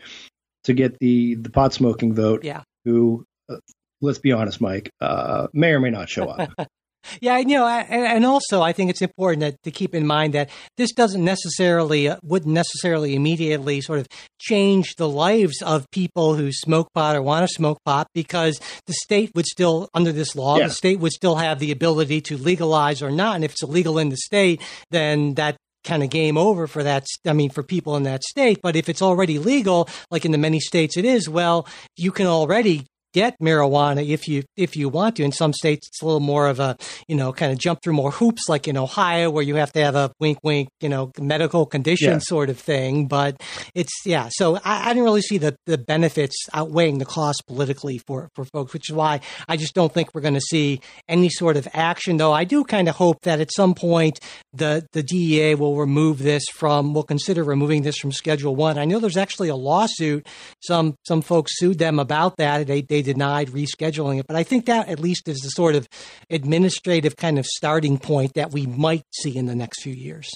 to get the the pot smoking vote? Yeah. Who, uh, let's be honest, Mike, uh, may or may not show up. Yeah, you know, and also I think it's important to keep in mind that this doesn't necessarily uh, wouldn't necessarily immediately sort of change the lives of people who smoke pot or want to smoke pot because the state would still under this law yeah. the state would still have the ability to legalize or not, and if it's illegal in the state, then that kind of game over for that. I mean, for people in that state. But if it's already legal, like in the many states it is, well, you can already get marijuana if you if you want to. In some states, it's a little more of a you know kind of jump through more hoops, like in Ohio, where you have to have a wink wink you know medical condition yeah. sort of thing. But it's yeah. So I, I didn't really see the the benefits outweighing the cost politically for for folks, which is why I just don't think we're going to see any sort of action. Though I do kind of hope that at some point the the DEA will remove this from will consider removing this from Schedule One. I know there's actually a lawsuit. Some some folks sued them about that. They they denied rescheduling it. But I think that at least is the sort of administrative kind of starting point that we might see in the next few years.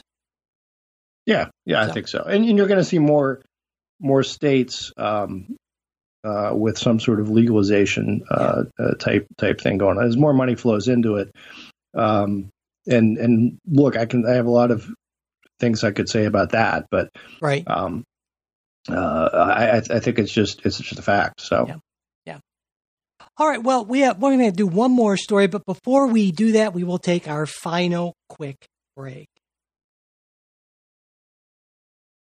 Yeah, yeah, So- I think so. And, and you're going to see more more states um, uh, with some sort of legalization uh, uh, type type thing going on. As more money flows into it, um, and and look, I can I have a lot of things I could say about that, but Right. um, uh, I I I think it's just it's just a fact. So Yeah. All right. Well, we have, we're going to do one more story, but before we do that, we will take our final quick break.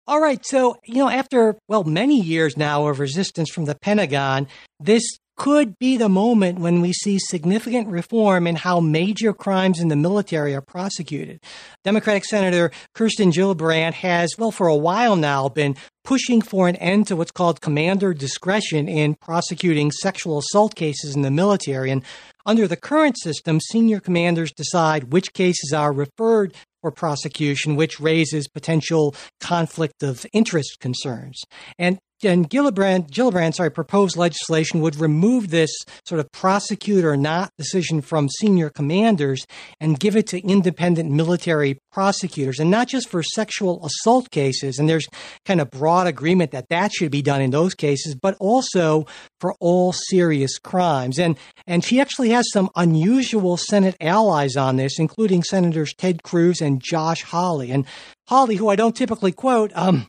All right. So, you know, after, well, many years now of resistance from the Pentagon, this could be the moment when we see significant reform in how major crimes in the military are prosecuted. Democratic Senator Kirsten Gillibrand has, well, for a while now, been pushing for an end to what's called commander discretion in prosecuting sexual assault cases in the military. And under the current system, senior commanders decide which cases are referred for prosecution, which raises potential conflict of interest concerns. And and Gillibrand, Gillibrand, sorry, proposed legislation would remove this sort of prosecute or not decision from senior commanders and give it to independent military prosecutors, and not just for sexual assault cases. And there's kind of broad agreement that that should be done in those cases, but also for all serious crimes. And and she actually has some unusual Senate allies on this, including Senators Ted Cruz and Josh Hawley. And Hawley, who I don't typically quote, um,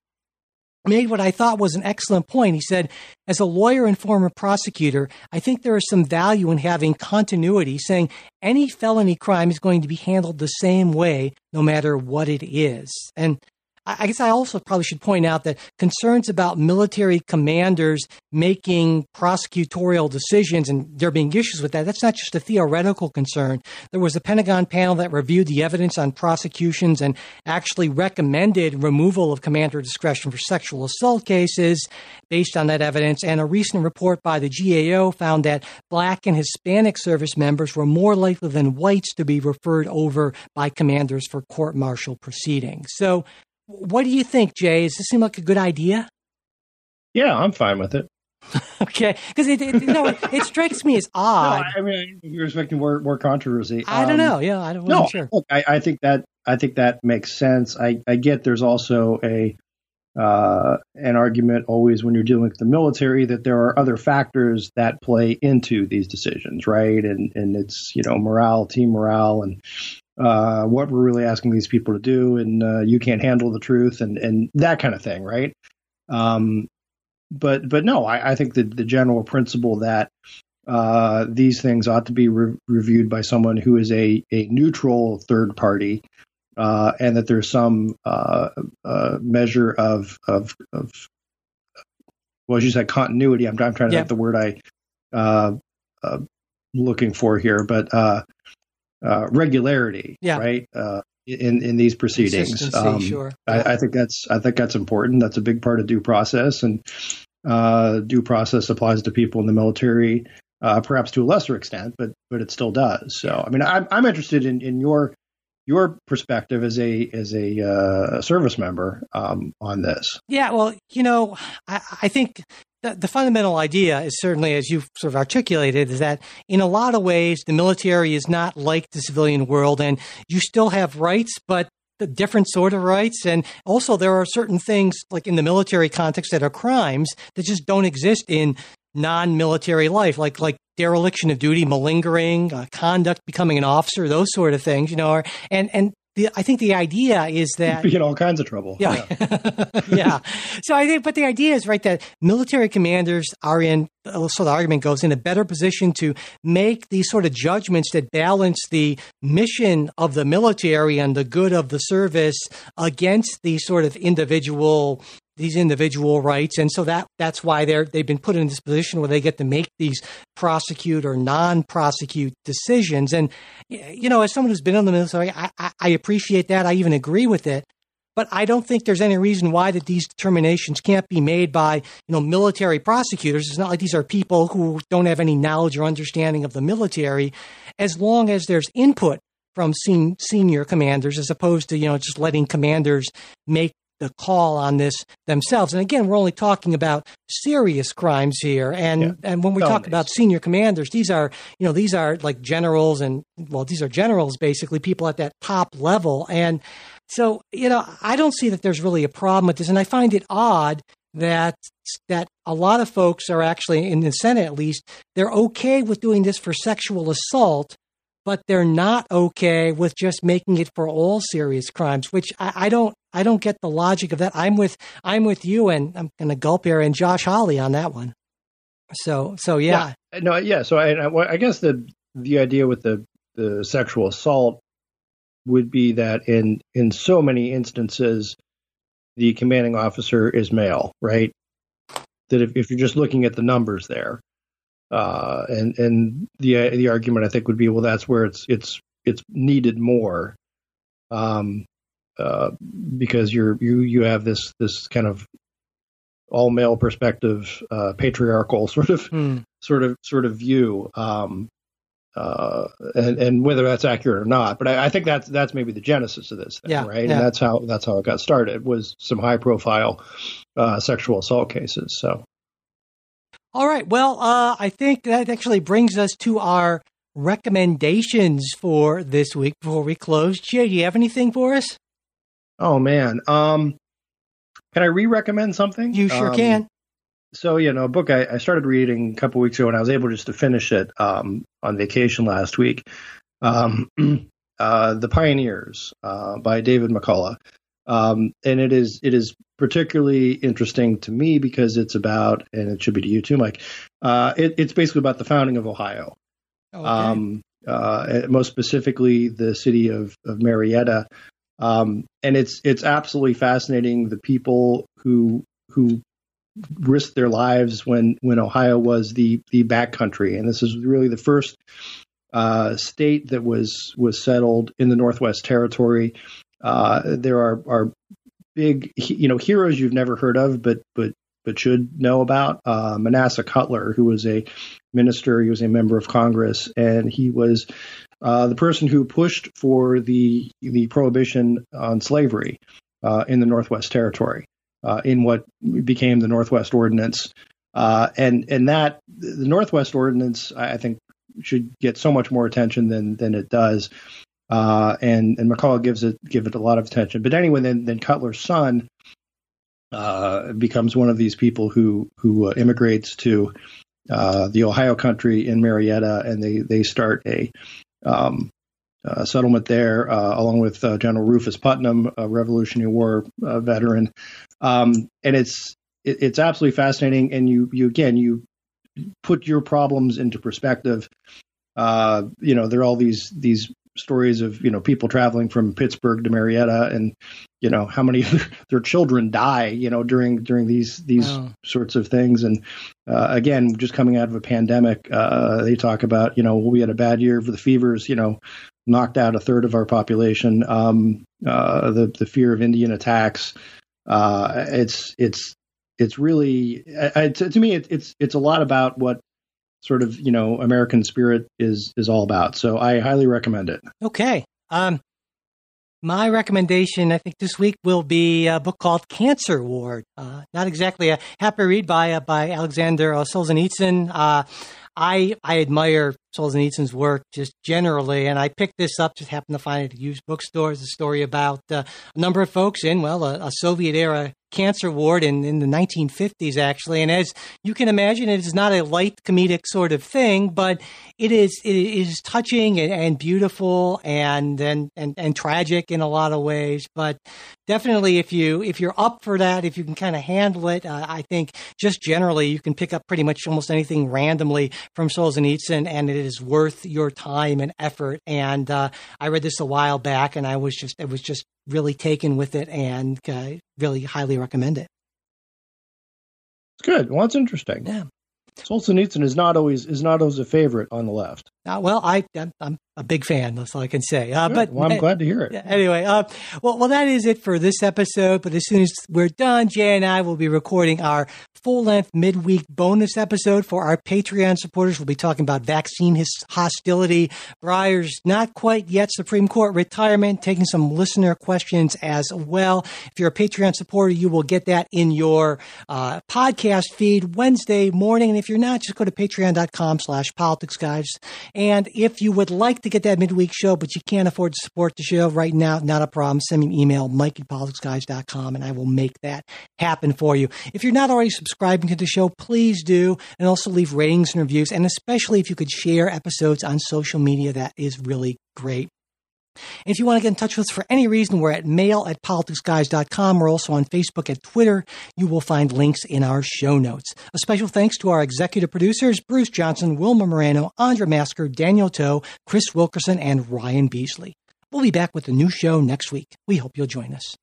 made what I thought was an excellent point. He said, as a lawyer and former prosecutor, I think there is some value in having continuity, saying any felony crime is going to be handled the same way, no matter what it is. And I guess I also probably should point out that concerns about military commanders making prosecutorial decisions and there being issues with that, that's not just a theoretical concern. There was a Pentagon panel that reviewed the evidence on prosecutions and actually recommended removal of commander discretion for sexual assault cases based on that evidence. And a recent report by the GAO found that black and Hispanic service members were more likely than whites to be referred over by commanders for court martial proceedings. So, what do you think, Jay? Does this seem like a good idea? yeah, I'm fine with it. Okay, because it, it, you know, it, it strikes me as No, odd. I mean, you're expecting more more controversy. I don't Um, know. Yeah, I don't. No, sure. look, I, I think that I think that makes sense. I, I get there's also a uh, an argument always when you're dealing with the military that there are other factors that play into these decisions, right? And and it's you know morale, team morale, and uh, what we're really asking these people to do, and uh, you can't handle the truth, and and that kind of thing, right? Um, but but no, I, I think that the general principle that uh, these things ought to be re- reviewed by someone who is a, a neutral third party, uh, and that there's some uh, uh, measure of, of of well, as you said, continuity. I'm, I'm trying to Yeah. think the word I uh, uh, looking for here, but uh, uh, regularity, Yeah. right? Uh, in in these proceedings, Um, sure. I, I think that's I think that's important. That's a big part of due process, and uh, due process applies to people in the military, uh, perhaps to a lesser extent, but but it still does. So, I mean, I'm I'm interested in, in your your perspective as a as a uh, service member um, on this. Yeah, well, you know, I, I think the, fundamental idea is certainly, as you've sort of articulated, is that in a lot of ways, the military is not like the civilian world, and you still have rights, but the different sort of rights. And also, there are certain things, like in the military context, that are crimes that just don't exist in non-military life, like like dereliction of duty, malingering, uh, conduct, becoming an officer, those sort of things. You know, are, and and the, I think the idea is that You get all kinds of trouble. yeah. yeah. So I think, but the idea is right that military commanders are in, so the argument goes, in a better position to make these sort of judgments that balance the mission of the military and the good of the service against these sort of individual these individual rights. And so that that's why they're they've been put in this position where they get to make these prosecute or non-prosecute decisions. And you know as someone who's been in the military I, I, I appreciate that. I even agree with it. But I don't think there's any reason why that these determinations can't be made by you know military prosecutors. It's not like these are people who don't have any knowledge or understanding of the military, as long as there's input from sen- senior commanders, as opposed to you know just letting commanders make the call on this themselves. And again, we're only talking about serious crimes here. And Yeah. and when we talk about senior commanders, these are you know these are like generals and well these are generals basically people at that top level and so you know, I don't see that there's really a problem with this, and I find it odd that that a lot of folks are actually in the Senate, at least, they're okay with doing this for sexual assault, but they're not okay with just making it for all serious crimes. Which I, I don't, I don't get the logic of that. I'm with, I'm with you, and I'm to gulp here, and Josh Hawley on that one. So, so yeah, yeah. no, yeah. So I, I guess the the idea with the the sexual assault would be that in in so many instances the commanding officer is male, right? That if, if you're just looking at the numbers there, uh, and and the the argument I think would be, well, that's where it's it's it's needed more, um, uh, because you're you you have this this kind of all male perspective, uh, patriarchal sort of mm. sort of sort of view. Um, uh, and, and whether that's accurate or not. But I, I, think that's that's maybe the genesis of this thing, yeah, right? Yeah. And that's how that's how it got started was some high profile uh, sexual assault cases. So, all right, well, uh, I think that actually brings us to our recommendations for this week before we close. Jay, do you have anything for us? Oh man, um, can I re-recommend something? You sure um, can so you know a book I, I, started reading a couple weeks ago and i was able just to finish it um, on vacation last week um, uh, the pioneers uh, by david mccullough um, and it is it is particularly interesting to me because it's about and it should be to you too mike uh, it, it's basically about the founding of ohio oh, okay. Um, uh, most specifically the city of, of marietta um, and it's it's absolutely fascinating the people who who risked their lives when when Ohio was the the backcountry, and this is really the first uh, state that was was settled in the Northwest Territory. Uh, there are are big you know heroes you've never heard of, but but but should know about uh, Manasseh Cutler, who was a minister. He was a member of Congress, and he was uh, the person who pushed for the the prohibition on slavery uh, in the Northwest Territory uh, in what became the Northwest Ordinance. Uh, and and that the Northwest Ordinance, I think, should get so much more attention than than it does. Uh, and and McCullough gives it give it a lot of attention. But anyway, then then Cutler's son uh, becomes one of these people who who uh, immigrates to uh, the Ohio country in Marietta, and they they start a um, settlement there, uh, along with uh, General Rufus Putnam, a Revolutionary War veteran. Um, and it's it, it's absolutely fascinating. And you you again you put your problems into perspective. You know, there are all these these stories of you know people traveling from Pittsburgh to Marietta, and you know how many of their children die, you know, during during these these wow. sorts of things. And uh, again, just coming out of a pandemic, uh, they talk about you know we had a bad year for the fevers, you know, knocked out a third of our population. Um, uh, the the fear of Indian attacks. Uh, it's it's it's really to, to, me it, it's it's a lot about what sort of you know American spirit is is all about. So I highly recommend it. Okay. Um, my recommendation, I think, this week will be a book called Cancer Ward. Uh, not exactly a happy read by uh, by Alexander Solzhenitsyn. Uh, I I admire Solzhenitsyn's work just generally, and I picked this up. Just happened to find it at a used bookstores. A story about uh, a number of folks in well a, a Soviet era cancer ward in, in the 1950s, actually. And as you can imagine, it is not a light comedic sort of thing, but it is it is touching and, and beautiful and, and and and tragic in a lot of ways. But definitely, if you if you're up for that, if you can kind of handle it, uh, I think just generally you can pick up pretty much almost anything randomly from Solzhenitsyn, and it is worth your time and effort. And uh, I read this a while back, and I was just it was just really taken with it and uh, really highly recommend it. It's good. Well, it's interesting. Yeah. Solzhenitsyn is not always is not always a favorite on the left. Uh, well, I I'm, I'm, a big fan. That's all I can say. Uh, but well, I'm glad to hear it. Anyway, uh, well, well, that is it for this episode. But as soon as we're done, Jay and I will be recording our full length midweek bonus episode for our Patreon supporters. We'll be talking about vaccine hostility, Breyer's not quite yet Supreme Court retirement, taking some listener questions as well. If you're a Patreon supporter, you will get that in your uh, podcast feed Wednesday morning. And if you're not, just go to patreon.com slash politics guys And if you would like to get that midweek show, but you can't afford to support the show right now, not a problem. Send me an email, mike at politicsguys.com, and I will make that happen for you. If you're not already subscribing to the show, please do. And also leave ratings and reviews. And especially if you could share episodes on social media, that is really great. If you want to get in touch with us for any reason, we're at mail at politicsguys.com. We're also on Facebook and Twitter. You will find links in our show notes. A special thanks to our executive producers, Bruce Johnson, Wilma Morano, Andra Masker, Daniel Toe, Chris Wilkerson, and Ryan Beasley. We'll be back with a new show next week. We hope you'll join us.